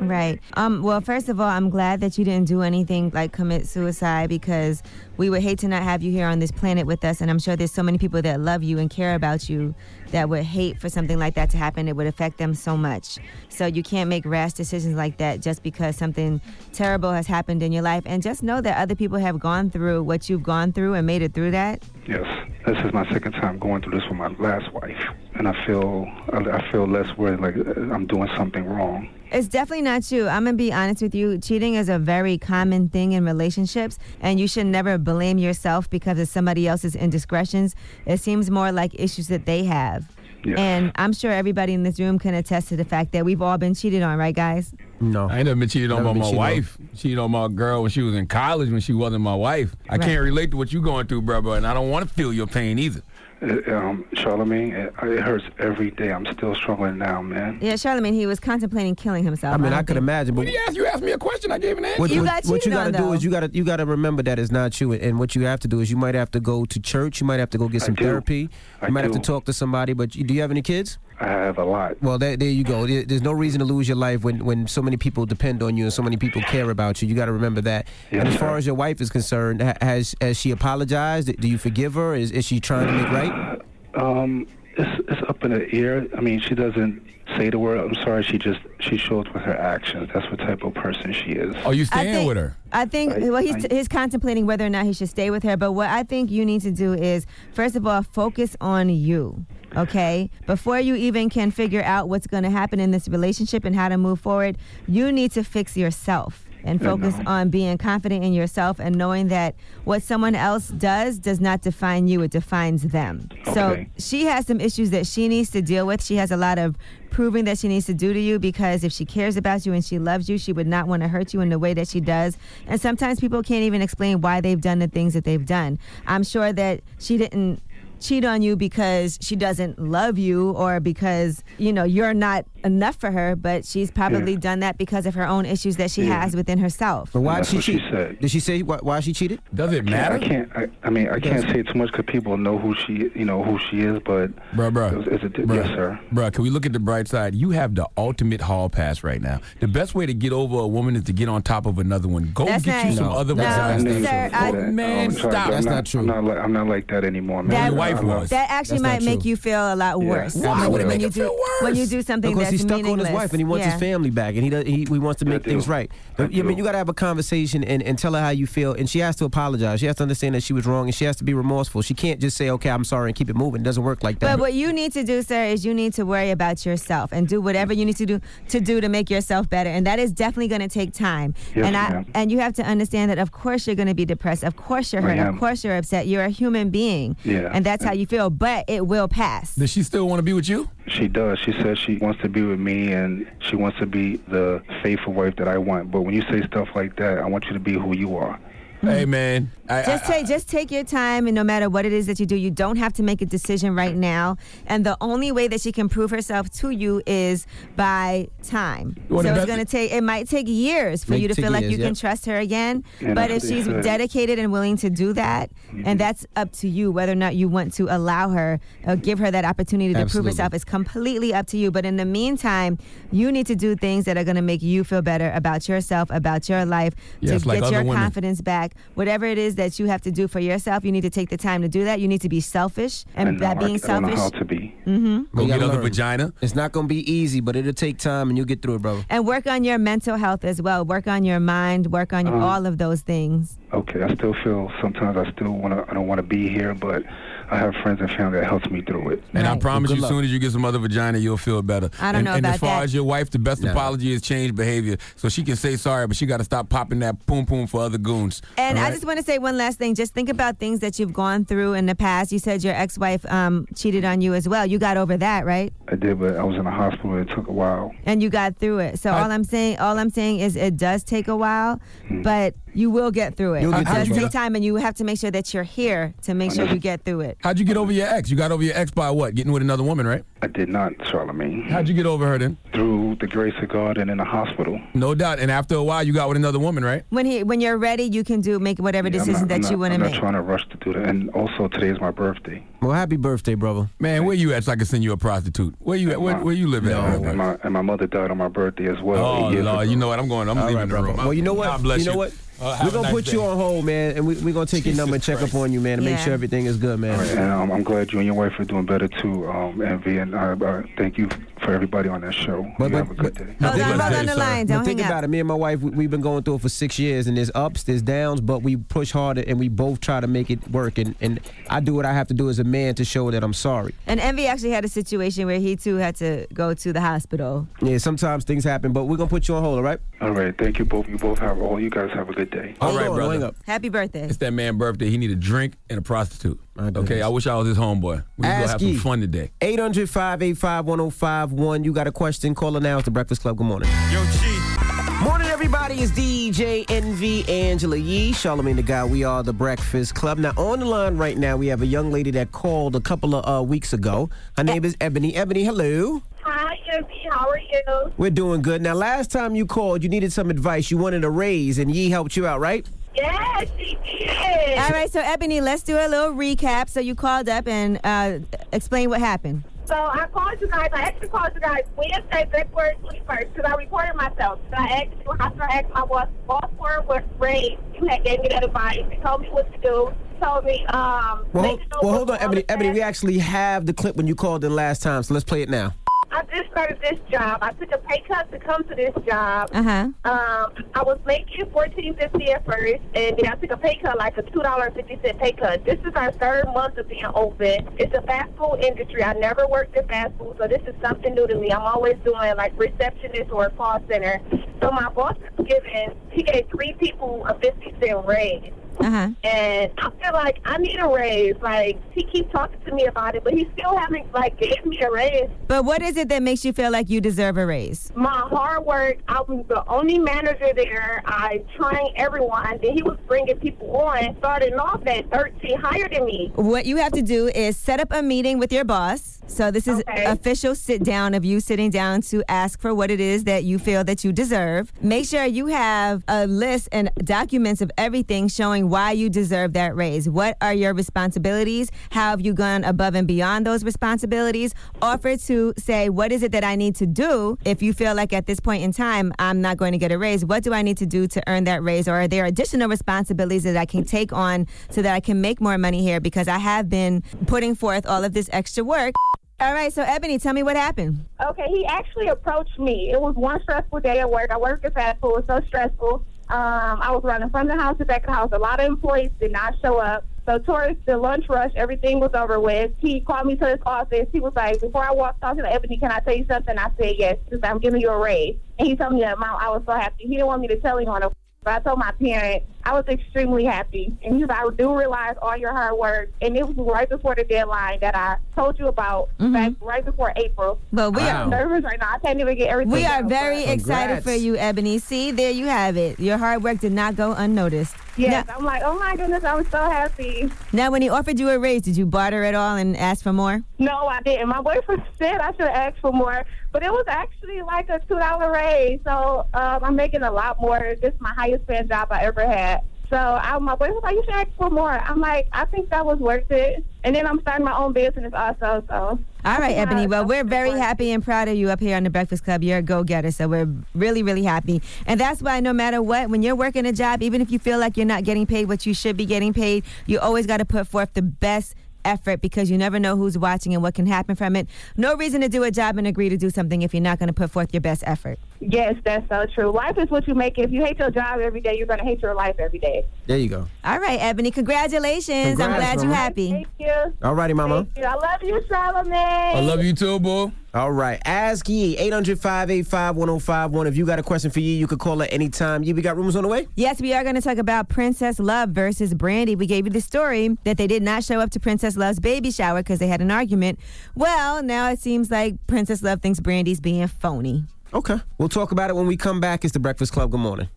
Right. Um, well, first of all, I'm glad that you didn't do anything like commit suicide because we would hate to not have you here on this planet with us. And I'm sure there's so many people that love you and care about you that would hate for something like that to happen. It would affect them so much. So you can't make rash decisions like that just because something terrible has happened in your life. And just know that other people have gone through what you've gone through and made it through that. Yes, this is my second time going through this with my last wife, and I feel I, feel less worried like I'm doing something wrong. It's definitely not you. I'm gonna be honest with you. Cheating is a very common thing in relationships, and you should never blame yourself because of somebody else's indiscretions. It seems more like issues that they have. And I'm sure everybody in this room can attest to the fact that we've all been cheated on, right, guys? No. I ain't never been cheated on Never by my cheated on. wife. Cheated on my girl when she was in college when she wasn't my wife. I Right. can't relate to what you're going through, brother, and I don't want to feel your pain either. Uh, um, Charlamagne, it, it hurts every day. I'm still struggling now, man. Yeah, Charlamagne, he was contemplating killing himself. I mean, I don't could imagine, but You asked, you asked me a question. I gave an answer. What, You what- got what you gotta on, do though. is you gotta you gotta remember that it's not you, and what you have to do is you might have to go to church, you might have to go get I some do. therapy, I you might have to talk to somebody. But you, do you have any kids? I have a lot. Well, there, there you go. There- There's no reason to lose your life when, when so many people depend on you and so many people care about you. You got to remember that. Yes, and as sir. far as your wife is concerned, has has she apologized? Do you forgive her? Is is she trying to make right? Um, it's it's up in the air. I mean, she doesn't say the word. I'm sorry. She just she shows with her actions. That's what type of person she is. Are you staying think- with her? I think I- well, he's I- he's contemplating whether or not he should stay with her. But what I think you need to do is, first of all, focus on you. Okay, before you even can figure out what's going to happen in this relationship and how to move forward, you need to fix yourself and focus no. on being confident in yourself and knowing that what someone else does does not define you; it defines them. So she has some issues that she needs to deal with. She has a lot of proving that she needs to do to you because if she cares about you and she loves you, she would not want to hurt you in the way that she does. And sometimes people can't even explain why they've done the things that they've done. I'm sure that she didn't cheat on you because she doesn't love you or because you know you're not enough for her, but she's probably Yeah. done that because of her own issues that she Yeah. has within herself. But why did she what she cheat? said. Did she say why, why she cheated? Does it I can't- I can't. I, I mean, I can't does. say too much because people know who she, you know, who she is. But Bruh, bruh. It's, it's a, Bruh. yes, sir. Bruh, can we look at the bright side? You have the ultimate hall pass right now. The best way to get over a woman is to get on top of another one. Go That's get you not- some No, other oh, that's vaginas. not- sir, I- man, I'm stop. That's I'm not true. I'm not, like, I'm not like that anymore, man. That- Your wife was. That actually might make you feel a lot Yeah. worse. Why when, would it make you it do feel when you do something because that's he's stuck on his wife and he wants yeah. his family back and he does, he, he wants to make things right. I I mean, you got to have a conversation and, and tell her how you feel, and she has to apologize. She has to understand that she was wrong, and she has to be remorseful. She can't just say, "Okay, I'm sorry," and keep it moving. It doesn't work like that. But what you need to do, sir, is you need to worry about yourself and do whatever you need to do to do to make yourself better. And that is definitely going to take time. Yes, and I ma'am. and you have to understand that of course you're going to be depressed. Of course you're hurt. Of course you're upset. You're a human being. Yeah. And that's how you feel. But it will pass. Does she still want to be with you? She does. She says she wants to be with me and she wants to be the faithful wife that I want. But when you say stuff like that, I want you to be who you are. Hey, man. I, Just I- take just take your time, and no matter what it is that you do, you don't have to make a decision right now. And the only way that she can prove herself to you is by time. So it's going to take. It might take years for you to take feel like years, you can yep. trust her again. And but if she's said. dedicated and willing to do that, and that's up to you whether or not you want to allow her or give her that opportunity to Absolutely. prove herself. It's completely up to you. But in the meantime, you need to do things that are going to make you feel better about yourself, about your life, Yes, to like get your women. confidence back. Whatever it is that you have to do for yourself, you need to take the time to do that. You need to be selfish, and know, by being I, I don't know selfish, how to be. hmm Go get gotta other learn. vagina. It's not going to be easy, but it'll take time, and you'll get through it, brother. and work on your mental health as well. Work on your mind. Work on your, Um, all of those things. Okay, I still feel sometimes I still want to. I don't want to be here, but I have friends and family that helps me through it. And I promise Well, you, good as soon as you get some other vagina, you'll feel better. I don't and, know and about as far that. as your wife, the best No. apology is change behavior. So she can say sorry, but she got to stop popping that poom poom for other goons. And All I just want to say one last thing. Just think about things that you've gone through in the past. You said your ex-wife um, cheated on you as well. You got over that, right? I did, but I was in the hospital. It took a while. And you got through it. So I- all I'm saying, all I'm saying is, it does take a while, but you will get through it. You'll it get through does it, take time, and you have to make sure that you're here to make sure you get through it. How'd you get over your ex? You got over your ex by what? Getting with another woman, right? I did not, Charlamagne. How'd you get over her then? Through the grace of God and in the hospital. No doubt. And after a while, you got with another woman, right? When he, when you're ready, you can do make whatever Yeah, I'm decision not- I'm that you not- want to I'm make. not trying to rush to do that. And also, today is my birthday. Well, happy birthday, brother. Man, where you at so I can send you a prostitute? Where you at? Where, where you live at? And my, and my mother died on my birthday as well. Oh, eight years Lord, ago. you know what? I'm going. I'm All leaving right, the brother. room. Well, you know what? God bless you you. know what? Uh, we're gonna nice put you on hold, man, and we, we're gonna take your number and check up on you, man, and make sure everything is good, man. All right, and um, I'm glad you and your wife are doing better too, um, Envy. And I uh, thank you for everybody on that show. But- you but- have a good but- day. Hold on, hold on the line. Don't think about up. it. Me and my wife, we, we've been going through it for six years, and there's ups, there's downs, but we push harder and we both try to make it work. And, and I do what I have to do as a man to show that I'm sorry. And Envy actually had a situation where he too had to go to the hospital. Yeah, sometimes things happen, but we're gonna put you on hold, all right? All right, thank you both. You both have all. You guys have a good day. All Hold right, on, brother. Happy birthday. It's that man' birthday. He need a drink and a prostitute. My Okay. I wish I was his homeboy. We just gonna have some fun today. 800 585 1051. You got a question? Call it now. It's the Breakfast Club. Good morning. Yo, G. Morning, everybody. It's DJ Envy Angela Yee, Charlamagne the Guy. We are the Breakfast Club. Now, on the line right now, we have a young lady that called a couple of uh, weeks ago. Her name is Ebony. Ebony, hello. Hi, Envy. How are you? We're doing good. Now, last time you called, you needed some advice. You wanted a raise, and Yee helped you out, right? Yes, she did. All right, so Ebony, let's do a little recap. So you called up and uh, explain what happened. So I called you guys. I actually called you guys Wednesday, February 21st, because I reported myself. So I asked you, after I asked my boss, boss for was raised. You had gave me that advice. You told me what to do. You told me, um, Well, hold, well, hold on, Ebony. Ebony, we actually have the clip when you called in last time, so let's play it now. I just started this job. I took a pay cut to come to this job. Uh huh. Um, I was making fourteen fifty at first, and then I took a pay cut, like a two dollar fifty cent pay cut. This is our third month of being open. It's a fast food industry. I never worked in fast food, so this is something new to me. I'm always doing like receptionist or a call center. So my boss is giving, he gave three people a fifty cent raise. Uh-huh. And I feel like I need a raise. Like he keeps talking to me about it, but he still haven't like gave me a raise. But what is it that makes you feel like you deserve a raise? My hard work. I was the only manager there. I trained everyone. Then he was bringing people on, starting off at 13, higher than me. What you have to do is set up a meeting with your boss. So this is official sit down of you sitting down to ask for what it is that you feel that you deserve. Make sure you have a list and documents of everything showing why you deserve that raise. What are your responsibilities? How have you gone above and beyond those responsibilities? Offer to say what is it that I need to do if you feel like at this point in time I'm not going to get a raise. What do I need to do to earn that raise? Or are there additional responsibilities that I can take on so that I can make more money here because I have been putting forth all of this extra work. All right, so Ebony, tell me what happened. Okay, he actually approached me. It was one stressful day at work. I worked at fast food. So stressful. Um, I was running from the house to back of the house. A lot of employees did not show up. So towards the lunch rush, everything was over with. He called me to his office. He was like, before I walked off to the Ebony, can I tell you something? I said, yes. He said, I'm giving you a raise. And he told me the amount. I was so happy. He didn't want me to tell the but I told my parents I was extremely happy. And he was I do realize all your hard work. And it was right before the deadline that I told you about, back right before April. But we I'm are nervous right now. I can't even get everything we are done, very but- excited for you, Ebony. See, there you have it. Your hard work did not go unnoticed. Yes, Now, I'm like, oh my goodness, I'm so happy. now, when he offered you a raise, did you barter at all and ask for more? No, I didn't. My boyfriend said I should ask for more, but it was actually like a two dollar raise. So um, I'm making a lot more. This is my highest paying job I ever had. So I, my boyfriend was like, you should ask for more. I'm like, I think that was worth it. And then I'm starting my own business also. So All right, Ebony. Well, we're very happy and proud of you up here on the Breakfast Club. You're a go getter, so we're really, really happy. And that's why no matter what, when you're working a job, even if you feel like you're not getting paid what you should be getting paid, you always got to put forth the best effort because you never know who's watching and what can happen from it. No reason to do a job and agree to do something if you're not going to put forth your best effort. Yes, that's so true. Life is what you make it. If you hate your job every day, you're gonna hate your life every day. There you go. All right, Ebony. Congratulations. I'm Congrats, glad you're happy. Thank you. All righty, mama. Thank you. I love you, Charlamagne. I love you too, boy. All right. Ask Yee, 800 585 1051. If you got a question for Yee, you could call at any time. Yee, we got rumors on the way? Yes, we are going to talk about Princess Love versus Brandy. We gave you the story that they did not show up to Princess Love's baby shower because they had an argument. Well, now it seems like Princess Love thinks Brandy's being phony. Okay. We'll talk about it when we come back. It's the Breakfast Club. Good morning.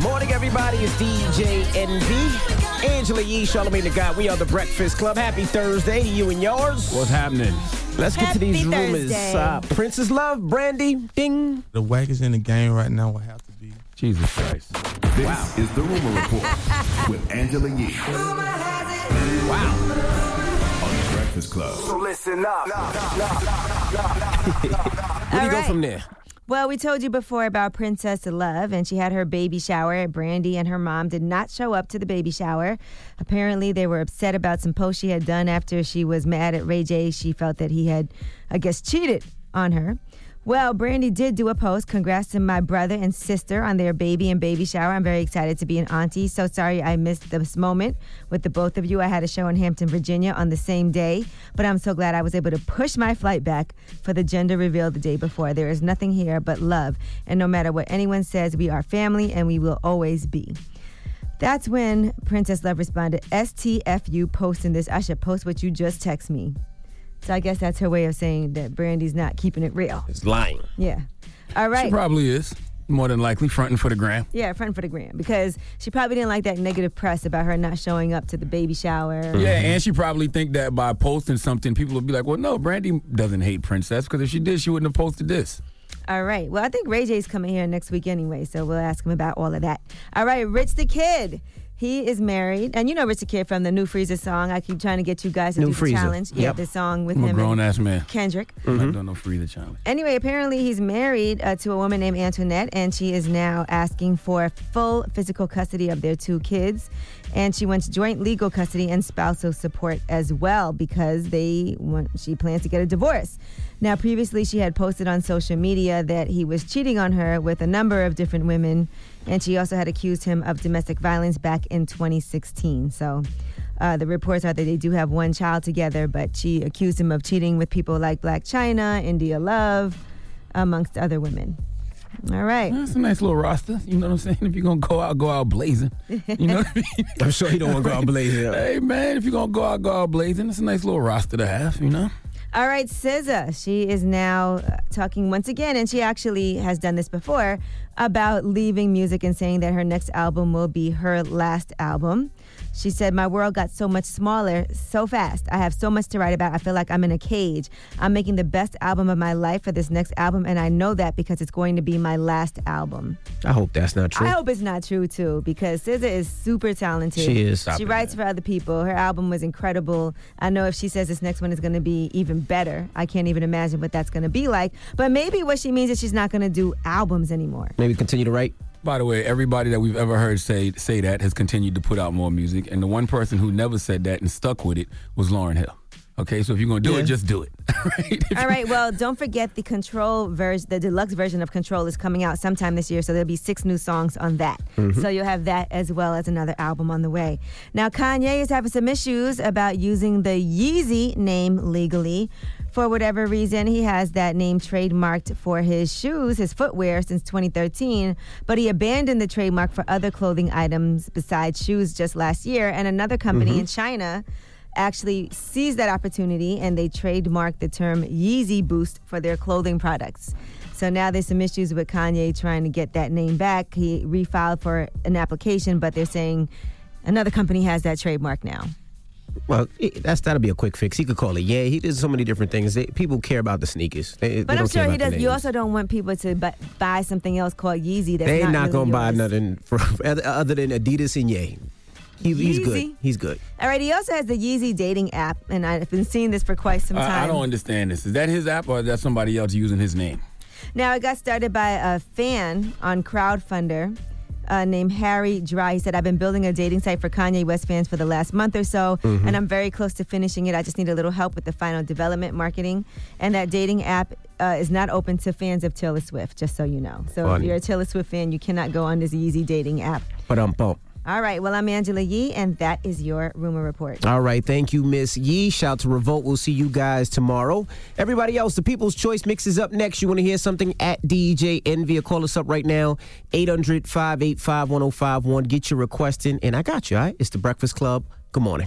Morning, everybody. It's DJ Envy, Angela Yee, Charlamagne the God. We are the Breakfast Club. Happy Thursday to you and yours. What's happening? Let's get to these Happy rumors. Thursday. Uh, Princess Love, Brandy, ding. The wackest in the game right now will have to be. Jesus Christ. This is the Rumor Report with Angela Yee. Wow. On the Breakfast Club. So listen up. Where do you All go from there? Well, we told you before about Princess Love, and she had her baby shower. Brandy and her mom did not show up to the baby shower. Apparently, they were upset about some posts she had done after she was mad at Ray J. She felt that he had, I guess, cheated on her. Well, Brandy did do a post. Congrats to my brother and sister on their baby and baby shower. I'm very excited to be an auntie. So sorry I missed this moment with the both of you. I had a show in Hampton, Virginia on the same day, but I'm so glad I was able to push my flight back for the gender reveal the day before. There is nothing here but love. And no matter what anyone says, we are family and we will always be. That's when Princess Love responded, STFU posting this. I should post what you just text me. So I guess that's her way of saying that Brandy's not keeping it real. It's lying. Yeah. All right. She probably is. More than likely, fronting for the gram. yeah, fronting for the gram because she probably didn't like that negative press about her not showing up to the baby shower. Yeah, and she probably think that by posting something, people will be like, "Well, no, Brandy doesn't hate Princess because if she did, she wouldn't have posted this." All right. Well, I think Ray J's coming here next week anyway, so we'll ask him about all of that. All right, Rich the Kid. He is married, and you know Rich the Kid from the New Freezer song. I keep trying to get you guys to New do the Freezer. challenge. Yeah, Yep. the song with I'm a him. grown and ass man. Kendrick. I'm not doing no free challenge. Anyway, apparently he's married uh, to a woman named Antoinette, and she is now asking for full physical custody of their two kids. And she wants joint legal custody and spousal support as well because they want. She plans to get a divorce. Now, previously, she had posted on social media that he was cheating on her with a number of different women, and she also had accused him of domestic violence back in 2016. So. Uh, the reports are that they do have one child together, but she accused him of cheating with people like Blac Chyna, India Love, amongst other women. All right. That's a nice little roster. You know what I'm saying? If you're gonna go out, go out blazing. You know what I mean? I'm sure he don't want to go out blazing. Hey man, if you're gonna go out, go out blazing. It's a nice little roster to have. You know. All right, SZA. She is now uh, talking once again, and she actually has done this before about leaving music and saying that her next album will be her last album. She said, My world got so much smaller so fast. I have so much to write about. I feel like I'm in a cage. I'm making the best album of my life for this next album, and I know that because it's going to be my last album. I hope that's not true. I hope it's not true too, because SZA is super talented. She is. She it, writes for other people. Her album was incredible. I know if she says this next one is going to be even better, I can't even imagine what that's going to be like. But maybe what she means is she's not going to do albums anymore. Maybe continue to write. By the way, everybody that we've ever heard say say that has continued to put out more music, and the one person who never said that and stuck with it was Lauryn Hill. Okay, so if you're gonna do it, just do it. All right. Well, don't forget the Control version, the deluxe version of Control is coming out sometime this year. So there'll be six new songs on that. Mm-hmm. Mhm. So you'll have that as well as another album on the way. Now, Kanye is having some issues about using the Yeezy name legally. For whatever reason, he has that name trademarked for his shoes, his footwear since 2013, but he abandoned the trademark for other clothing items besides shoes just last year. And another company Mhm. in China actually seized that opportunity and they trademarked the term Yeezy Boost for their clothing products. So now there's some issues with Kanye trying to get that name back. He refiled for an application, but they're saying another company has that trademark now. Well, that's that'll be a quick fix. He could call it. Yeah, he does so many different things. They, people care about the sneakers. They, they But I'm sure he does. You also don't want people to bu- buy something else called Yeezy. That's They not, not really gonna buy nothing from other, other than Adidas and Ye. He, he's good. He's good. All right. He also has the Yeezy dating app, and I've been seeing this for quite some time. I, I don't understand this. Is that his app or is that somebody else using his name? Now, it got started by a fan on Crowdfunder uh, named Harry Dry. He said, I've been building a dating site for Kanye West fans for the last month or so, Mhm. and I'm very close to finishing it. I just need a little help with the final development marketing. And that dating app uh, is not open to fans of Taylor Swift, just so you know. So if you're a Taylor Swift fan, you cannot go on this Yeezy dating app. But um, bump. All right. Well, I'm Angela Yee, and that is your rumor report. All right, thank you, Miss Yee. Shout to Revolt. We'll see you guys tomorrow. Everybody else, the People's Choice mix is up next. You want to hear something at DJ Envy? Call us up right now, 800 585 1051. Get your request in, and I got you, all right? It's the Breakfast Club. Good morning.